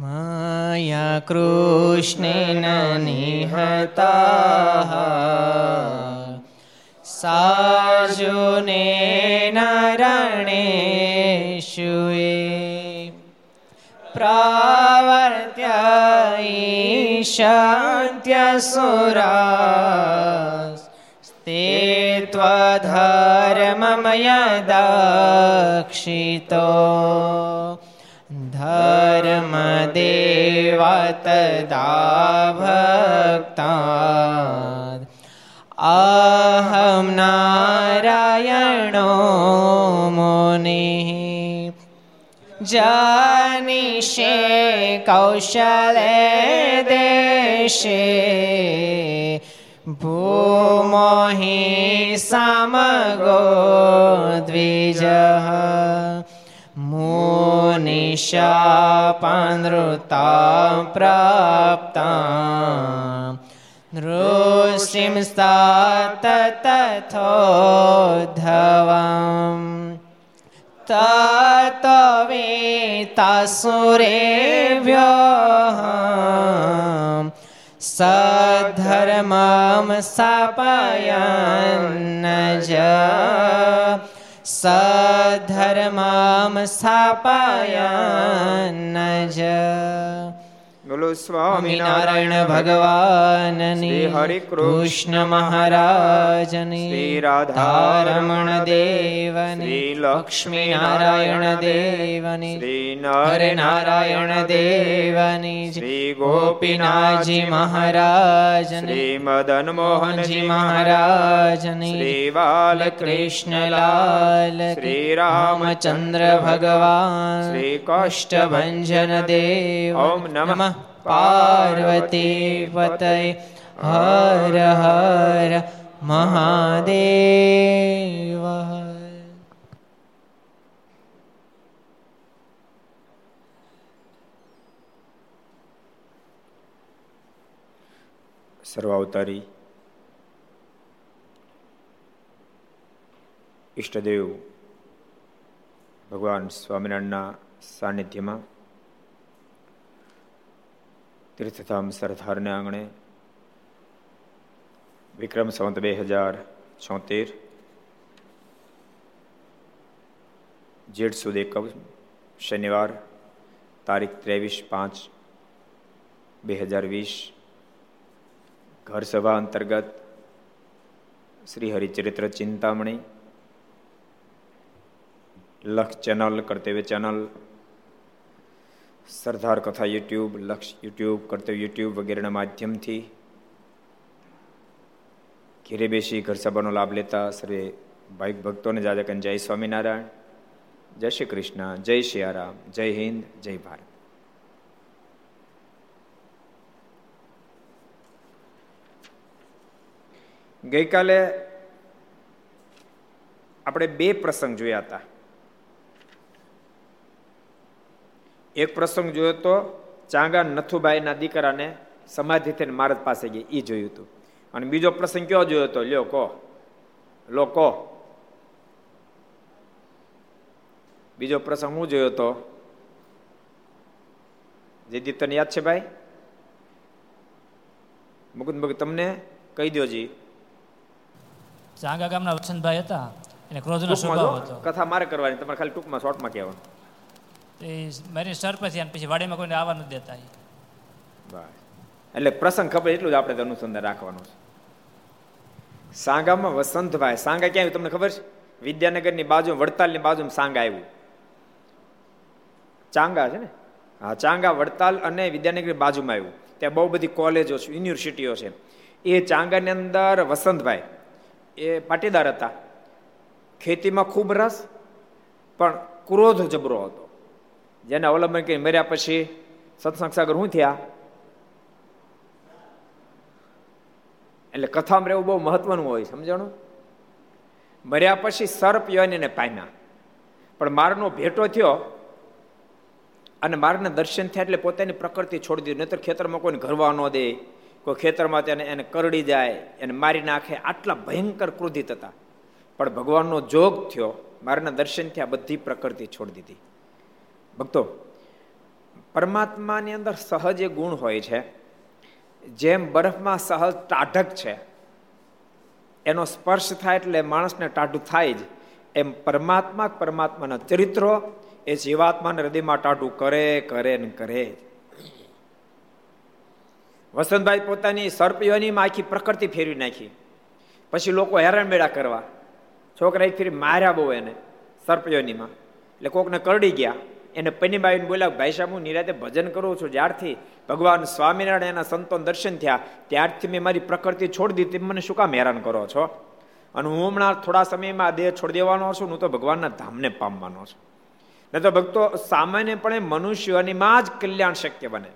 माया कृष्णेन निहताः सार्जुनेन रणेषुये प्रावर्त्य ईशान्त्यसुरा ते त्वधर्ममयदाक्षितो धर्मदेव तदा भक्ता अहं नारायणो मुनिः जानिषे कौशले देशे भूमोहि समगो द्विजः मुनिशापनृता प्राप्ता नृसिंस्ता तथोद्धवम् ततवेतासुरेभ्यः सधर्मं स्थापयन्नज સધર્મમ સ્થાપયન્નજ બોલો સ્વામિનારાયણ ભગવાનની હરિ કૃષ્ણ મહારાજ શ્રી રાધારમણ દેવની. શ્રી લક્ષ્મી નારાયણ દેવની શ્રી નર નારાયણ દેવની શ્રી ગોપીનાથજી મહારાજ શ્રી મદન મોહનજી મહારાજની શ્રી બાલકૃષ્ણલાલ શ્રી રામચંદ્ર ભગવાન શ્રી કષ્ટભંજન દેવ ઓમ નમઃ. પાર્વતી પતય હર હર મહાદેવ. સર્વાવતારી ઈષ્ટદેવ ભગવાન સ્વામિનારાયણના સાનિધ્યમાં તીર્થધામ સરદારને આંગણે વિક્રમ સંવત બે હજાર છોતેર જેઠ સુદ એકમ શનિવાર તારીખ ત્રેવીસ પાંચ બે હજાર વીસ ઘર સભા અંતર્ગત શ્રી હરિચરિત્ર ચિંતામણી લખ ચેનલ કર્તવ્ય ચેનલ સરદાર કથા યુટ્યુબ, લક્ષ યુટ્યુબ, કર્તવ્ય યુટ્યુબ વગેરેના માધ્યમથી ઘેરે બેસી ઘર સભાનો લાભ લેતા સર્વે ભાઈ ભક્તોને જાજકન જય સ્વામિનારાયણ, જય શ્રી કૃષ્ણ, જય સિયારામ જય હિન્દ, જય ભારત. ગઈકાલે આપણે બે પ્રસંગ જોયા હતા. એક પ્રસંગ જોયો તો ચાંગા નથુભાઈના દીકરાને સમાધિ થઈને મહારાજ પાસે ગઈ એ જોયું હતું અને બીજો પ્રસંગ કયો જોયો હતો લ્યો કો લો કો બીજો પ્રસંગ હું જોયો હતો જે તને યાદ છે ભાઈ? મુકુદ ભગત તમને કહી દો જી. ચાંગા ગામના વસંતભાઈ હતા. એને ક્રોધનો સ્વભાવ હતો. કથા મારે કરવાની તમારે ખાલી ટૂંકમાં શોર્ટમાં કહેવાનું. એ મારી સર પછી અને પછી વાડીમાં કોઈને આવવા નથી દેતા એ. બસ એટલે પ્રસંગ ખબર એટલું જ આપણે અનુસંધાન રાખવાનું છે. સાંગામાં વસંતભાઈ, સાંગા ક્યાં આવ્યું તમને ખબર છે? વિદ્યાનગરની બાજુ, વડતાલની બાજુમાં સાંગા આવ્યું. ચાંગા છે ને? હા, ચાંગા, વડતાલ અને વિદ્યાનગરની બાજુમાં આવ્યું. ત્યાં બહુ બધી કોલેજો છે, યુનિવર્સિટીઓ છે. એ ચાંગાની અંદર વસંતભાઈ, એ પાટીદાર હતા. ખેતીમાં ખૂબ રસ, પણ ક્રોધ જબરો હતો. જેને અવલંબન કરી મર્યા પછી સત્સંગ સાગર શું થયા? એટલે કથામાં રહેવું બહુ મહત્વનું હોય, સમજાણું? મર્યા પછી સર્પ યોનીને પામ્યા. પણ મારનો ભેટો થયો અને મારના દર્શન થયા એટલે પોતાની પ્રકૃતિ છોડી દીધી. નહીતર ખેતરમાં કોઈને ઘરવા ન દે. કોઈ ખેતરમાં તેને એને કરડી જાય, એને મારી નાખે. આટલા ભયંકર ક્રોધિત હતા. પણ ભગવાનનો જોગ થયો. મારના દર્શન થયા, બધી પ્રકૃતિ છોડી દીધી. ભક્તો, પરમાત્માની અંદર સહજ એ ગુણ હોય છે. જેમ બરફમાં સહજ ટાઢક છે, એનો સ્પર્શ થાય એટલે માણસને ટાઢું થાય જ. એમ પરમાત્મા પરમાત્માના ચરિત્રો એ જીવાત્માને હૃદયમાં ટાઢું કરે કરે ને કરે વસંતભાઈ પોતાની સર્પયોનીમાં આખી પ્રકૃતિ ફેરવી નાખી. પછી લોકો હેરાન મેળા કરવા. છોકરા એક ફેરી માર્યા બહુ એને, સર્પયોનીમાં. એટલે કોકને કરડી ગયા. એને પન્નીબાઈને બોલ્યા, ભાઈ સાહેબ, હું નિરાતે ભજન કરું છું. જ્યારથી ભગવાન સ્વામિનારાયણ એના સંતો દર્શન થયા, ત્યારથી મેં મારી પ્રકૃતિ છોડી દીધી. મને શું કામ હેરાન કરો છો? અને હું હમણાં થોડા સમયમાં દેહ છોડી દેવાનો છું, હું તો ભગવાનના ધામને પામવાનો છું. નહીં તો ભક્તો, સામાન્યપણે મનુષ્યોનીમાં જ કલ્યાણ શક્ય બને.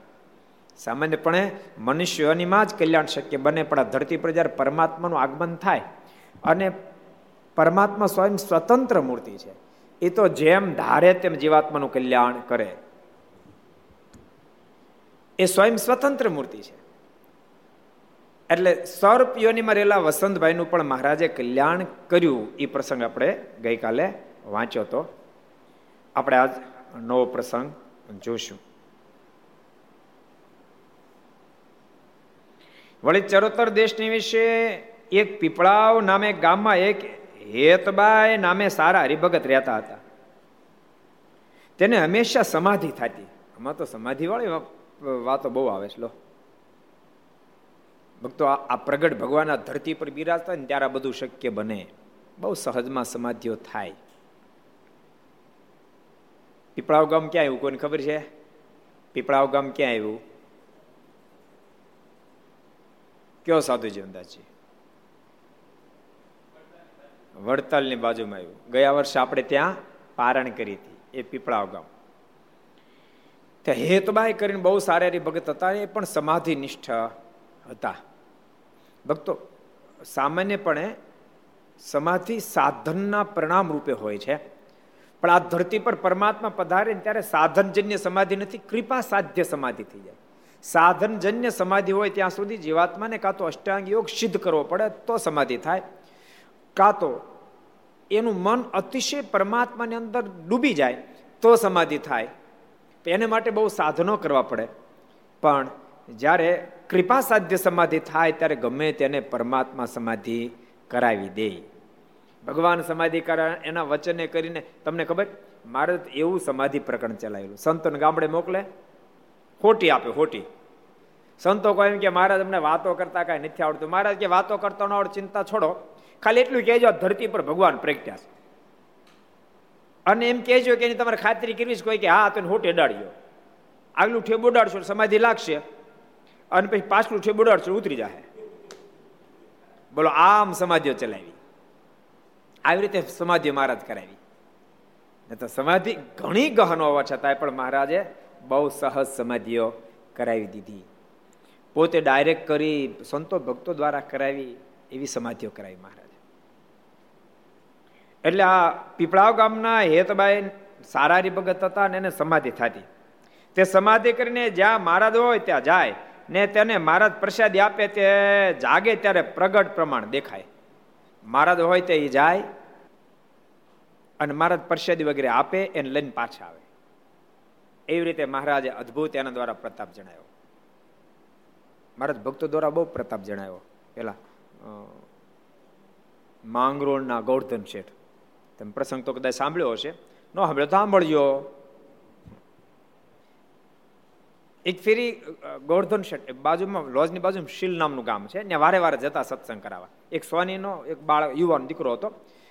સામાન્યપણે મનુષ્યોનીમાં જ કલ્યાણ શક્ય બને, પણ આ ધરતી પર જ્યારે પરમાત્માનું આગમન થાય, અને પરમાત્મા સ્વયં સ્વતંત્ર મૂર્તિ છે એ તો જેમ ધારે તેમ જીવાત્માનું કલ્યાણ કરે. એ સ્વયં સ્વતંત્ર મૂર્તિ છે. એટલે સર્પ યોનીમાં રહેલા વસંતભાઈનું પણ મહારાજે કલ્યાણ કર્યું એ પ્રસંગ આપણે ગઈકાલે વાંચ્યો હતો આપણે આજ નવો પ્રસંગ જોશું. વળી ચરોતર દેશની વિશે એક પીપળાવ નામે ગામમાં એક હેતબાઈ નામે સારા હરિભગત રહેતા હતા. તેને હંમેશા સમાધિ થતી. આમાં તો સમાધિ વાળી વાતો બહુ આવે છે, લો. ભક્તો, આ પ્રગટ ભગવાનના ધરતી પર બિરાજતા ને ત્યારે બધું શક્ય બને. બહુ સહજમાં સમાધિઓ થાય. પીપળાવ ગામ ક્યાં આવ્યું? કોઈને ખબર છે? પીપળાવ ગામ ક્યાં આવ્યું? કયો સાધુ જીવનદાસજી વડતાલની બાજુમાં આવ્યું. ગયા વર્ષે આપણે ત્યાં પારણ કરી હતી, એ પીપળાવ ગામ. હેતબાઈ કરીને બહુ સારા ભગત હતા, એ પણ સમાધિ નિષ્ઠ હતા. ભક્તો, સામાન્યપણે સમાધિ સાધનના પરિણામ રૂપે હોય છે. પણ આ ધરતી પર પરમાત્મા પધારે ત્યારે સાધનજન્ય સમાધિ નથી કૃપા સાધ્ય સમાધિ થઈ જાય. સાધનજન્ય સમાધિ હોય ત્યાં સુધી જીવાત્માને કાં તો અષ્ટાંગ યોગ સિદ્ધ કરવો પડે, તો સમાધિ થાય. કાં તો એનું મન અતિશય પરમાત્માની અંદર ડૂબી જાય, તો સમાધિ થાય. એને માટે બહુ સાધનો કરવા પડે. પણ જ્યારે કૃપા સાધ્ય સમાધિ થાય, ત્યારે ગમે તેને પરમાત્મા સમાધિ કરાવી દે. ભગવાન સમાધિ કરા, એના વચને કરીને તમને ખબર, મારે એવું સમાધિ પ્રકરણ ચલાવેલું. સંતોને ગામડે મોકલે હોટી આપે હોટી સંતો કહે કે મહારાજ અમને વાતો કરતા કાંઈ નથી આવડતું. મહારાજ કે, વાતો કરતા ન ચિંતા છોડો. ખાલી એટલું કહેજો, ધરતી પર ભગવાન પ્રગટ્યા અને એમ કહેજો કે એની તમારે ખાતરી કરવી છે કોઈ કે, હા, તને હોટ એડાડ્યો આગલું ઠેબ ઉડાડશો સમાધિ લાગશે. અને પછી પાછલું ઠેબ ઉડાડશો ઉતરી જાય બોલો, આમ સમાધિઓ ચલાવી. આવી રીતે સમાધિઓ મહારાજ કરાવી. તો સમાધિ ઘણી ગહન હોવા છતાંય પણ મહારાજે બહુ સહજ સમાધિઓ કરાવી દીધી. પોતે ડાયરેક્ટ કરી સંતો ભક્તો દ્વારા કરાવી એવી સમાધિઓ કરાવી મહારાજ. એટલે આ પીપળાવ ગામના હેતબાઈ સારારી ભગત હતા ને એને સમાધિ થતી. તે સમાધિ કરીને જ્યાં મહારાજ હોય ત્યાં જાય ને તેને મહારાજ પ્રસાદી આપે તે જાગે ત્યારે પ્રગટ પ્રમાણ દેખાય. મહારાજ હોય તે જાય અને મહારાજ પ્રસાદી વગેરે આપે એને લઈને પાછા આવે. એવી રીતે મહારાજે અદભુત એના દ્વારા પ્રતાપ જણાયો મહારાજ ભક્તો દ્વારા બહુ પ્રતાપ જણાયો પેલા માંગરોળના ગૌર્ધન શેઠ. તમે પ્રસંગ તો કદાચ સાંભળ્યો હશે ન સાંભળ્યો તો સાંભળજો એક ફેરી ગોવર્ધન શેઠ બાજુમાં લોજની બાજુમાં શીલ નામનું ગામ છે ને વારે વારે જતા સત્સંગ કરાવવા એક સ્વાનીનો એક બાળ યુવાન દીકરો હતો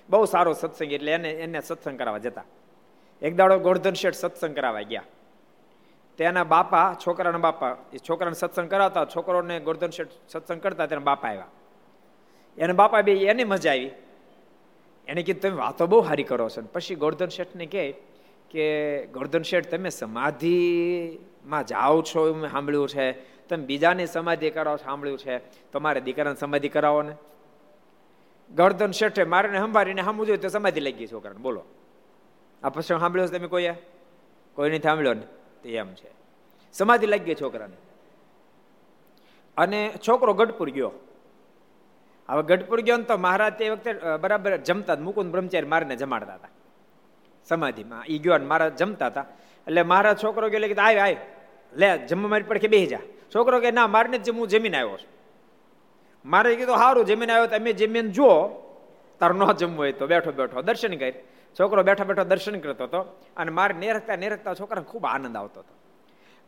બહુ સારો સત્સંગ એટલે એને એને સત્સંગ કરાવવા જતા એક દાડો ગોવર્ધન શેઠ સત્સંગ કરાવવા ગયા તેના બાપા છોકરાના બાપા એ છોકરાને સત્સંગ કરાવતા છોકરોને ગોવર્ધન શેઠ સત્સંગ કરતા તેના બાપા આવ્યા એને બાપા બે એને મજા આવી એને કીધું, તમે વાતો બહુ સારી કરો છો. પછી ગોર્ધન શેઠને કહે કે, ગોર્ધન શેઠ, તમે સમાધિમાં જાઓ છો એવું સાંભળ્યું છે. તમે બીજાને સમાધિ કરાવો, સાંભળ્યું છે. તમારે દીકરાને સમાધિ કરાવો ને. ગોવર્ધન શેઠે મારે સંભાળીને સામું જોઈએ તો સમાધિ લઈ ગઈ છોકરાને. બોલો. આ પ્રસંગ સાંભળ્યો છે તમે કોઈએ? કોઈ નથી સાંભળ્યો ને? તે એમ છે. સમાધિ લાગી ગઈ છોકરાને. અને છોકરો ગઢપુર ગયો. હવે ગઢપુર ગયો ને તો મહારાજ તે વખતે બરાબર જમતા મુકુંદ બ્રહ્મચારી મારને જમાડતા હતા. સમાધિમાં એ ગયો ને મહારાજ જમતા હતા. એટલે મારા છોકરો ગયો કે આવે આય લે, જમવા મારી પડખે બેસી જા. છોકરો કે, ના, મારને જ હું જમીન આવ્યો છું. મારે કીધું સારું જમીન આવ્યો તો જમીને જુઓ. તાર ન જમવું હોય તો બેઠો બેઠો, દર્શન કરી. છોકરો બેઠો બેઠો દર્શન કરતો હતો અને મારે નેરખતા નેરખતા છોકરાને ખૂબ આનંદ આવતો હતો.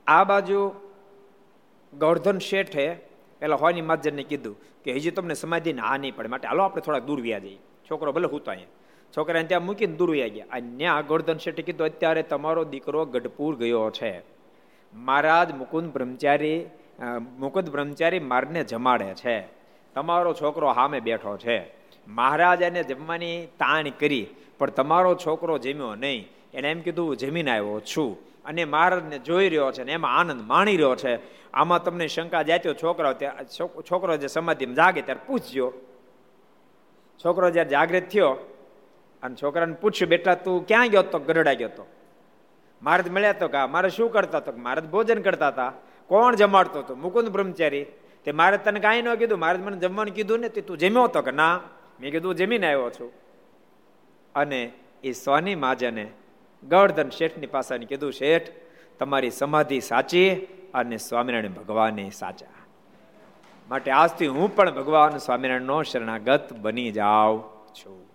આ બાજુ ગોર્ધન શેઠે પેલા હોવાની માજરને કીધું કે હજી તમને સમાધિ આ નહીં પડે. માટે હાલો આપણે થોડા દૂર વ્યા જઈએ. છોકરો ભલે હું તો અહીંયા. છોકરાને ત્યાં મૂકીને દૂર વ્યા ગયા. અને ત્યાં ગોર્ધન શેઠે કીધું, અત્યારે તમારો દીકરો ગઢપુર ગયો છે. મહારાજ મુકુંદ બ્રહ્મચારી મુકુંદ બ્રહ્મચારી મારને જમાડે છે. તમારો છોકરો સામે બેઠો છે. મહારાજ એને જમવાની તાણ કરી, પણ તમારો છોકરો જમ્યો નહીં. એને એમ કીધું જમીને આવ્યો છું. અને મહારાજને જોઈ રહ્યો છે ને એમાં આનંદ માણી રહ્યો છે. આમાં તમને શંકા જાત્યો છોકરો છોકરો જે સમાધિમાં જાગે ત્યારે પૂછજો. છોકરો જ્યારે જાગૃત થયો અને છોકરાને પૂછ્યું, બેટા, તું ક્યાં ગયો તો? ગરડા ગયો તો? મહારાજ મળ્યા તો કા મારે શું કરતા હતો? મહારાજ ભોજન કરતા હતા. કોણ જમાડતો હતો? મુકુંદ બ્રહ્મચારી. તે મારે તને કાંઈ ન કીધું? મારે મને જમવાનું કીધું ને તું જમ્યો હતો કે, ના, મેં કીધું જમીને આવ્યો છું. અને એ સોની માજને ગળધન શેઠની પાસે કીધું, શેઠ, તમારી સમાધિ સાચી અને સ્વામિનારાયણ ભગવાને સાચા. માટે આજથી હું પણ ભગવાન સ્વામિનારાયણનો શરણાગત બની જાઉં છું.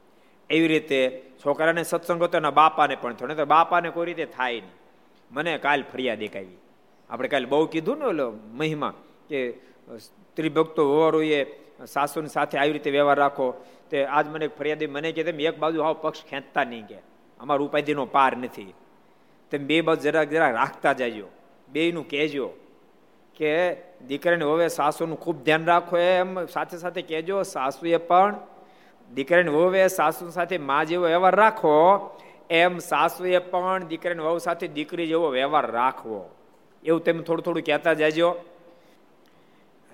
એવી રીતે છોકરાને સત્સંગ તો એના બાપાને પણ થયો. તો બાપાને કોઈ રીતે થાય નહીં. મને કાલ ફરિયાદ દેખાવી આપણે કાલે બહુ કીધું ને ઓલો મહિમા કે ત્રિભક્તો ભક્તો વવારોએ સાસુની સાથે આવી રીતે વ્યવહાર રાખો. તે આજ મને ફરિયાદ મને કે તેમ એક બાજુ આવો, પક્ષ ખેંચતા નહીં કે. અમારું ઉપાધિનો પાર નથી. તેમ બે બાજુ જરાક જરાક રાખતા જાજો. બેયનું કહેજો કે દીકરાને હવે સાસુનું ખૂબ ધ્યાન રાખો એમ સાથે સાથે કહેજો, સાસુએ પણ દીકરાને વહુએ સાસુ સાથે મા જેવો વ્યવહાર રાખો એમ સાસુએ પણ દીકરાને વહુ સાથે દીકરી જેવો વ્યવહાર રાખવો. એવું તમે થોડું થોડું કહેતા જાજો.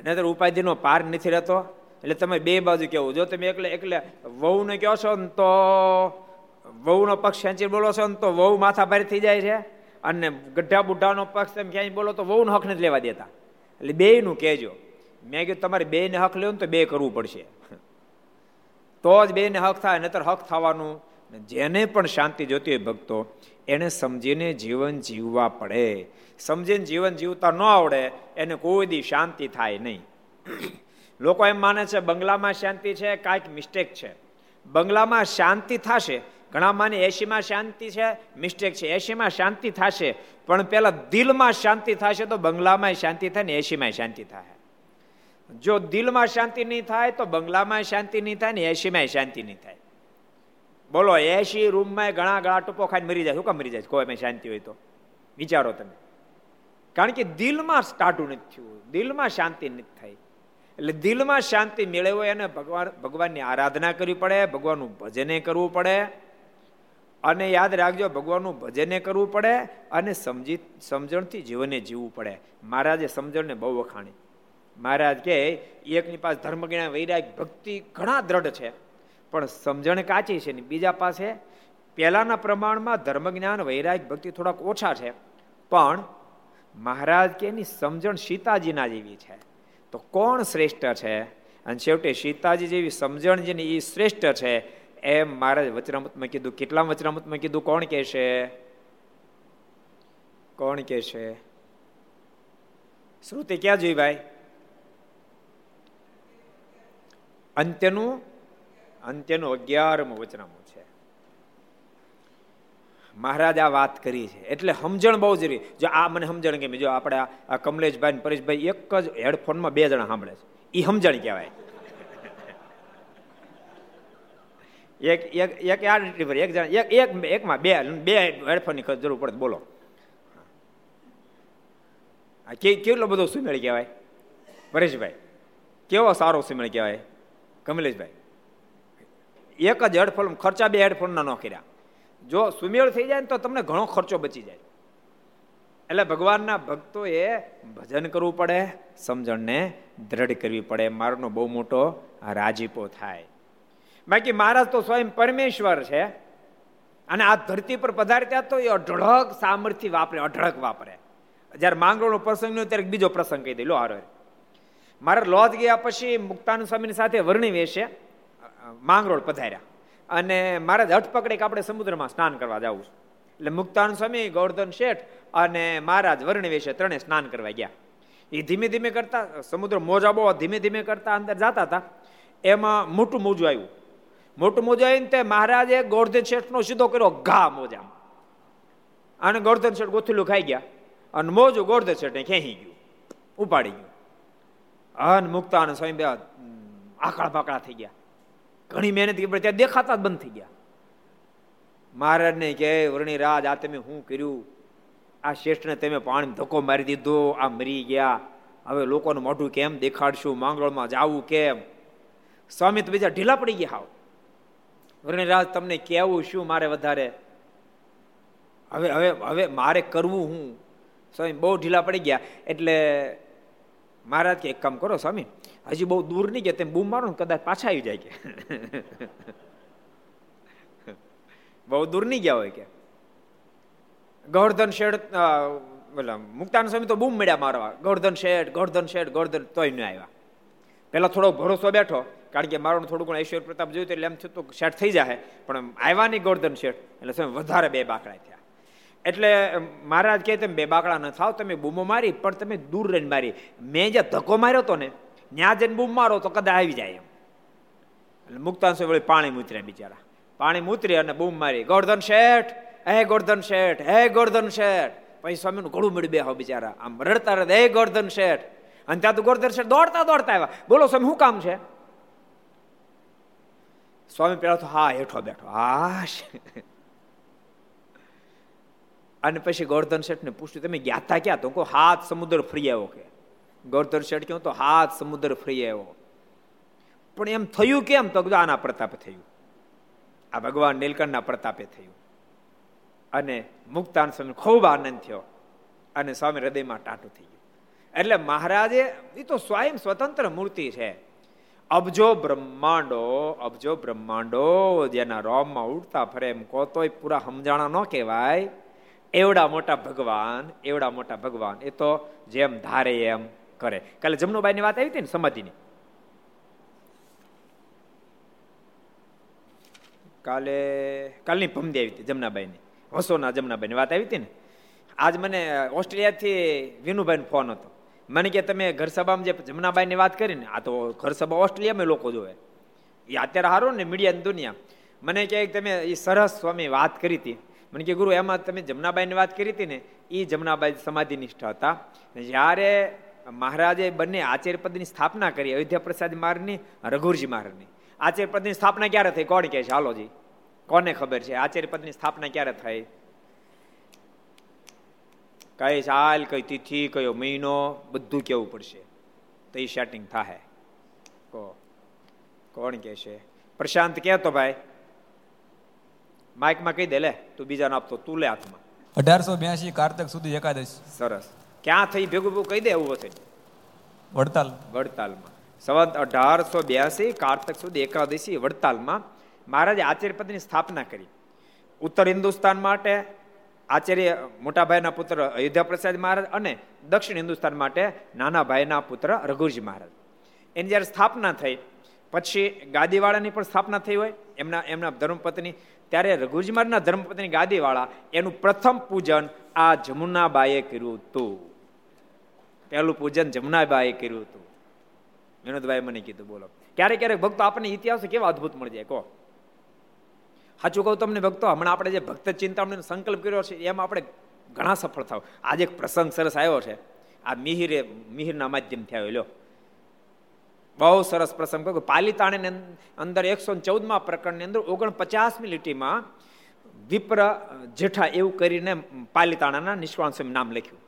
નહીતર ઉપાધિનો પાર નથી રહેતો. એટલે તમે બે બાજુ કહેવું. જો તમે એકલે એકલે વહુને કહો છો ને તો વહુનો પક્ષ ખેંચી બોલો છો ને તો વહુ માથા ભારે થઈ જાય છે અને ગઢા બુઢાનો પક્ષ તમે ક્યાંય બોલો તો વહુનો હક નથી લેવા દેતા. એટલે બેયનું કહેજો. મેં કીધું તમારે બેને હક લેવું તો બે કરવું પડશે. તો જ બેયને હક થાય નતર હક થવાનું. જેને પણ શાંતિ જોતી હોય ભક્તો, એને સમજીને જીવન જીવવા પડે. સમજીને જીવન જીવતા ન આવડે, એને કોઈ દી શાંતિ થાય નહીં. લોકો એમ માને છે, બંગલામાં શાંતિ છે, કાંઈક મિસ્ટેક છે. બંગલામાં શાંતિ થશે ઘણા માને એસીમાં શાંતિ છે? મિસ્ટેક છે. એસીમાં શાંતિ થશે, પણ પેલા દિલમાં શાંતિ થશે તો બંગલામાં શાંતિ થાય ને એસીમાં શાંતિ થાય. જો દિલમાં શાંતિ નહીં થાય તો બંગલામાં શાંતિ નહીં થાય ને એસીમાં શાંતિ નહીં થાય. બોલો એસી રૂમમાં ઘણા ઘણા ટૂંકો ખાઈને મરી જાય. શું કામ મરી જાય? કોઈ શાંતિ હોય તો. વિચારો તમે. કારણ કે દિલમાં સ્ટાર્ટું નથી થયું. દિલમાં શાંતિ નથી થઈ. એટલે દિલમાં શાંતિ મેળવો એને ભગવાન, ભગવાનની આરાધના કરવી પડે, ભગવાનનું ભજને કરવું પડે. અને યાદ રાખજો, ભગવાનનું ભજને કરવું પડે અને સમજી સમજણથી જીવને જીવવું પડે. મહારાજે સમજણને બહુ વખાણી. મહારાજ કે એકની પાસે ધર્મજ્ઞાન વૈરાગ, ભક્તિ ઘણા દ્રઢ છે. પણ સમજણ કાચી છે ને બીજા પાસે પહેલાના પ્રમાણમાં ધર્મજ્ઞાન વૈરાગ, ભક્તિ થોડાક ઓછા છે. પણ મહારાજ કે એની સમજણ સીતાજીના જેવી છે. તો કોણ શ્રેષ્ઠ છે? અને છેવટે સીતાજી જેવી સમજણ જેની એ શ્રેષ્ઠ છે એમ મહારાજ વચરામૃતમાં કીધું. કેટલા વચરામૃતમાં કીધું? કોણ કે છે કોણ કે છે શ્રુતિ ક્યાં જોઈ ભાઈ? અંત્યનું અંત્યનું અગિયારમું વચનામું છે. મહારાજ આ વાત કરી છે. એટલે સમજણ બહુ જરૂરી. જો આ મને સમજણ કેમ જો આપણે આ કમલેશભાઈ પરેશભાઈ એક જ હેડફોનમાં બે જણા સાંભળે છે. એ સમજણ કહેવાય. એક એક એક આ એક જણા, એક એક, એકમાં બે બે હેડફોનની જરૂર પડે બોલો. કેટલો બધો સુમેળ કહેવાય? પરેશભાઈ, કેવો સારો સુમેળ કહેવાય? કમલેશભાઈ, એક જ હેડફોન ખર્ચા બે હેડફોનના ન કર્યા. જો સુમેળ થઈ જાય ને તો તમને ઘણો ખર્ચો બચી જાય. એટલે ભગવાનના ભક્તોએ ભજન કરવું પડે, સમજણને દ્રઢ કરવી પડે. મારનો બહુ મોટો રાજીપો થાય. બાકી મહારાજ તો સ્વયં પરમેશ્વર છે. અને આ ધરતી પર પધાર્યા તો એ અઢળક સામર્થ્ય વાપરે, અઢળક વાપરે. જયારે માંગરોળનો પ્રસંગ નો ત્યારે બીજો પ્રસંગ કહી દે લો હારો મારા લોજ ગયા પછી મુક્તાનુ સ્વામીની સાથે વર્ણી વેશે, માંગરોળ પધાર્યા. અને મારે હઠ પકડે કે આપણે સમુદ્રમાં સ્નાન કરવા જવું એટલે મુક્તાન સ્વામી, ગોવર્ધન શેઠ અને મહારાજ વર્ણ વેશે ત્રણે સ્નાન કરવા ગયા. એ ધીમે ધીમે કરતા, સમુદ્ર મોજા બહુ, ધીમે ધીમે કરતા અંદર જતા હતા. એમાં મોટું મોજું આવ્યું. મોટું મોજું આવીને તે મહારાજે ગોર્ધન શેઠનો સીધો કર્યો, ઘા મોજા. અને ગોર્ધન શેઠ ગોથેલું ખાઈ ગયા અને મોજું ગોર્ધન શેઠને ખેંચી ગયું, ઉપાડી ગયું. અન મુક્તાન સ્વામી બે આકડા પાકડા થઈ ગયા. ઘણી મહેનત કરી ત્યાં દેખાતા જ બંધ થઈ ગયા. મહારાજને કે વર્ણિરાજ આ તમે શું કર્યું? આ શ્રેષ્ઠને તમે પાણી ધક્કો મારી દીધો, આ મરી ગયા. હવે લોકોનું મોઢું કેમ દેખાડશું? માંગળમાં જવું કેમ? સ્વામી તો બીજા ઢીલા પડી ગયા હાવ. વર્ણિરાજ તમને કેવું શું મારે વધારે? હવે હવે હવે મારે કરવું હું? સ્વામી, બહુ ઢીલા પડી ગયા. એટલે મહારાજ કે, એક કામ કરો સ્વામી, હજી બહુ દૂર નહીં ગયા, તેમ બૂમ મારો ને કદાચ પાછા આવી જાય કે. બહુ દૂર નહીં ગયા હોય કે. ગોવર્ધન શેઠ બોલા મુક્તાન સ્વામી તો બૂમ મળ્યા મારવા. ગોવર્ધન શેઠ ગોવર્ધન શેઠ, ગોવર્ધન તોય ન આવ્યા. પેલા થોડો ભરોસો બેઠો. કારણ કે મારું થોડું ઘણું ઐશ્વર્ય પ્રતાપ જોયું એટલે એમ થતું શેઠ થઈ જાય પણ આવ્યા નહીં ગોર્ધન શેઠ. એટલે તમે વધારે બે બાકડા થયા. એટલે મહારાજ કહે તમે, બે બાકડા ન થાવ, તમે બૂમો મારી, પણ તમે દૂર રહીને મારી. મેં જે ધક્કો માર્યો હતો ને, ત્યાં જઈને બૂમ મારો તો કદાચ આવી જાય એમ. એટલે મુક્તાંશ વળી પાણી મૂતર્યા બિચારા. પાણી મૂતરી અને બૂમ મારી. ગોર્ધન શેઠ, હે ગોર્ધન શેઠ, હે ગોર્ધન શેઠ. પછી સ્વામીનું ઘોડું મળી બે હો બિચારા. આમ રડતા રડ, હે ગોર્ધન શેઠ. અને ત્યાં તો ગોર્ધન શેઠ દોડતા દોડતા આવ્યા. બોલો સ્વામી, શું કામ છે? સ્વામી પેલા તો હા હેઠો બેઠો. હાશ અને પછી ગોર્ધન શેઠને પૂછ્યું, તમે ગયા ક્યાં? તો કહો, હાથ સમુદ્ર ફરી આવ્યો કે. ગોર્ધન શેઠ કહ્યું, તો હાથ સમુદ્ર ફરી આવ્યો. પણ એમ થયું કેમ? તો આના પ્રતાપે થયું. આ ભગવાન નીલકંઠના પ્રતાપે થયું. અને મુક્તાન સ્વામી ખૂબ આનંદ થયો. અને સ્વામી હૃદયમાં ટાટું થઈ ગયું. એટલે મહારાજે એ તો સ્વયં સ્વતંત્ર મૂર્તિ છે. અબજો બ્રહ્માંડો અબજો બ્રહ્માંડો, જેના રોમમાં ઉડતા ફરે એમ કહો પૂરા સમજાણા ન કહેવાય. એવડા મોટા ભગવાન, એવડા મોટા ભગવાન, એ તો જેમ ધારે એમ કરે. કાલે જમનુબાઈની વાત આવી હતી ને સમાધિની? કાલે, કાલની ભમદી આવી હતી જમનાબાઈની. વસોના જમનાબાઈની વાત આવી હતી ને? આજ મને ઓસ્ટ્રેલિયાથી વિનુભાઈનો ફોન હતો. મને કે તમે ઘર સભામાં જે જમનાબાઈની વાત કરી ને, આ તો ઘર સભા ઓસ્ટ્રેલિયામાં લોકો જોવે. એ અત્યારે હારો ને મીડિયાની દુનિયા. મને કહે તમે એ સરસ સ્વામી વાત કરી હતી. મને કે ગુરુ, એમાં તમે જમનાબાઈની વાત કરી હતી ને એ જમનાબાઈ સમાધિ નિષ્ઠા હતા. જ્યારે મહારાજે બંને આચાર્ય પદની સ્થાપના કરી અયોધ્યા પ્રસાદ મહારાજની, રઘુરજી મહારાજની. આચાર્ય પદની સ્થાપના ક્યારે થઈ? કોણ કહે છે? હાલોજી કોને ખબર છે? આચાર્ય પદની સ્થાપના ક્યારે થઈ? કઈ સાલ કઈ તિથિ કયો મહિનો બધું કેવું પડશે. તો એ સેટિંગ થાય કો કોણ કે છે પ્રશાંત કહેતો ભાઈ? માઇકમાં કહી દે લે તું બીજાને આપતો તું લે હાથમાં. અઢારસો બ્યાસી કારતક સુધી એકાદશ. સરસ. ક્યાં થઈ ભેગું ભેગું કહી દે એવું હશે. વડતાલ. વડતાલમાં. સંવત અઢારસો બ્યાસી કારતક સુધી એકાદશી વડતાલમાં મહારાજે આચાર્ય પદની સ્થાપના કરી. ઉત્તર હિન્દુસ્તાન માટે આચાર્ય મોટાભાઈના પુત્ર અયોધ્યા પ્રસાદ મહારાજ અને દક્ષિણ હિન્દુસ્તાન માટે નાના ભાઈના પુત્ર રઘુજી મહારાજ. એની જ્યારે સ્થાપના થઈ, પછી ગાદીવાળાની પણ સ્થાપના થઈ હોય, એમના એમના ધર્મપત્ની, ત્યારે રઘુજી મહારાજના ધર્મપત્ની ગાદીવાળા એનું પ્રથમ પૂજન આ જમુનાબાઈએ કર્યું હતું. પહેલું પૂજન જમુનાબાઈએ કર્યું હતું. વિનોદભાઈ મને કીધું, બોલો. ક્યારેક ક્યારેક ભક્તો આપણને ઇતિહાસ કેવા અદભુત મળી જાય, કહો. સાચું કહું તમને ભક્તો, હમણાં આપણે જે ભક્ત ચિંતામણી સંકલ્પ કર્યો છે, એમાં આપણે ઘણા સફળ થાવ. આજે એક પ્રસંગ સરસ આવ્યો છે. આ મિહિરે, મિહિરના માધ્યમથી આવ્યો, લ્યો. બહુ સરસ પ્રસંગ કહ્યું પાલિતાણાની અંદર એકસો ચૌદમાં પ્રકરણની અંદર ઓગણપચાસમી લીટીમાં વિપ્ર જેઠા એવું કરીને પાલિતાણાના સ્વામી નામ લખ્યું.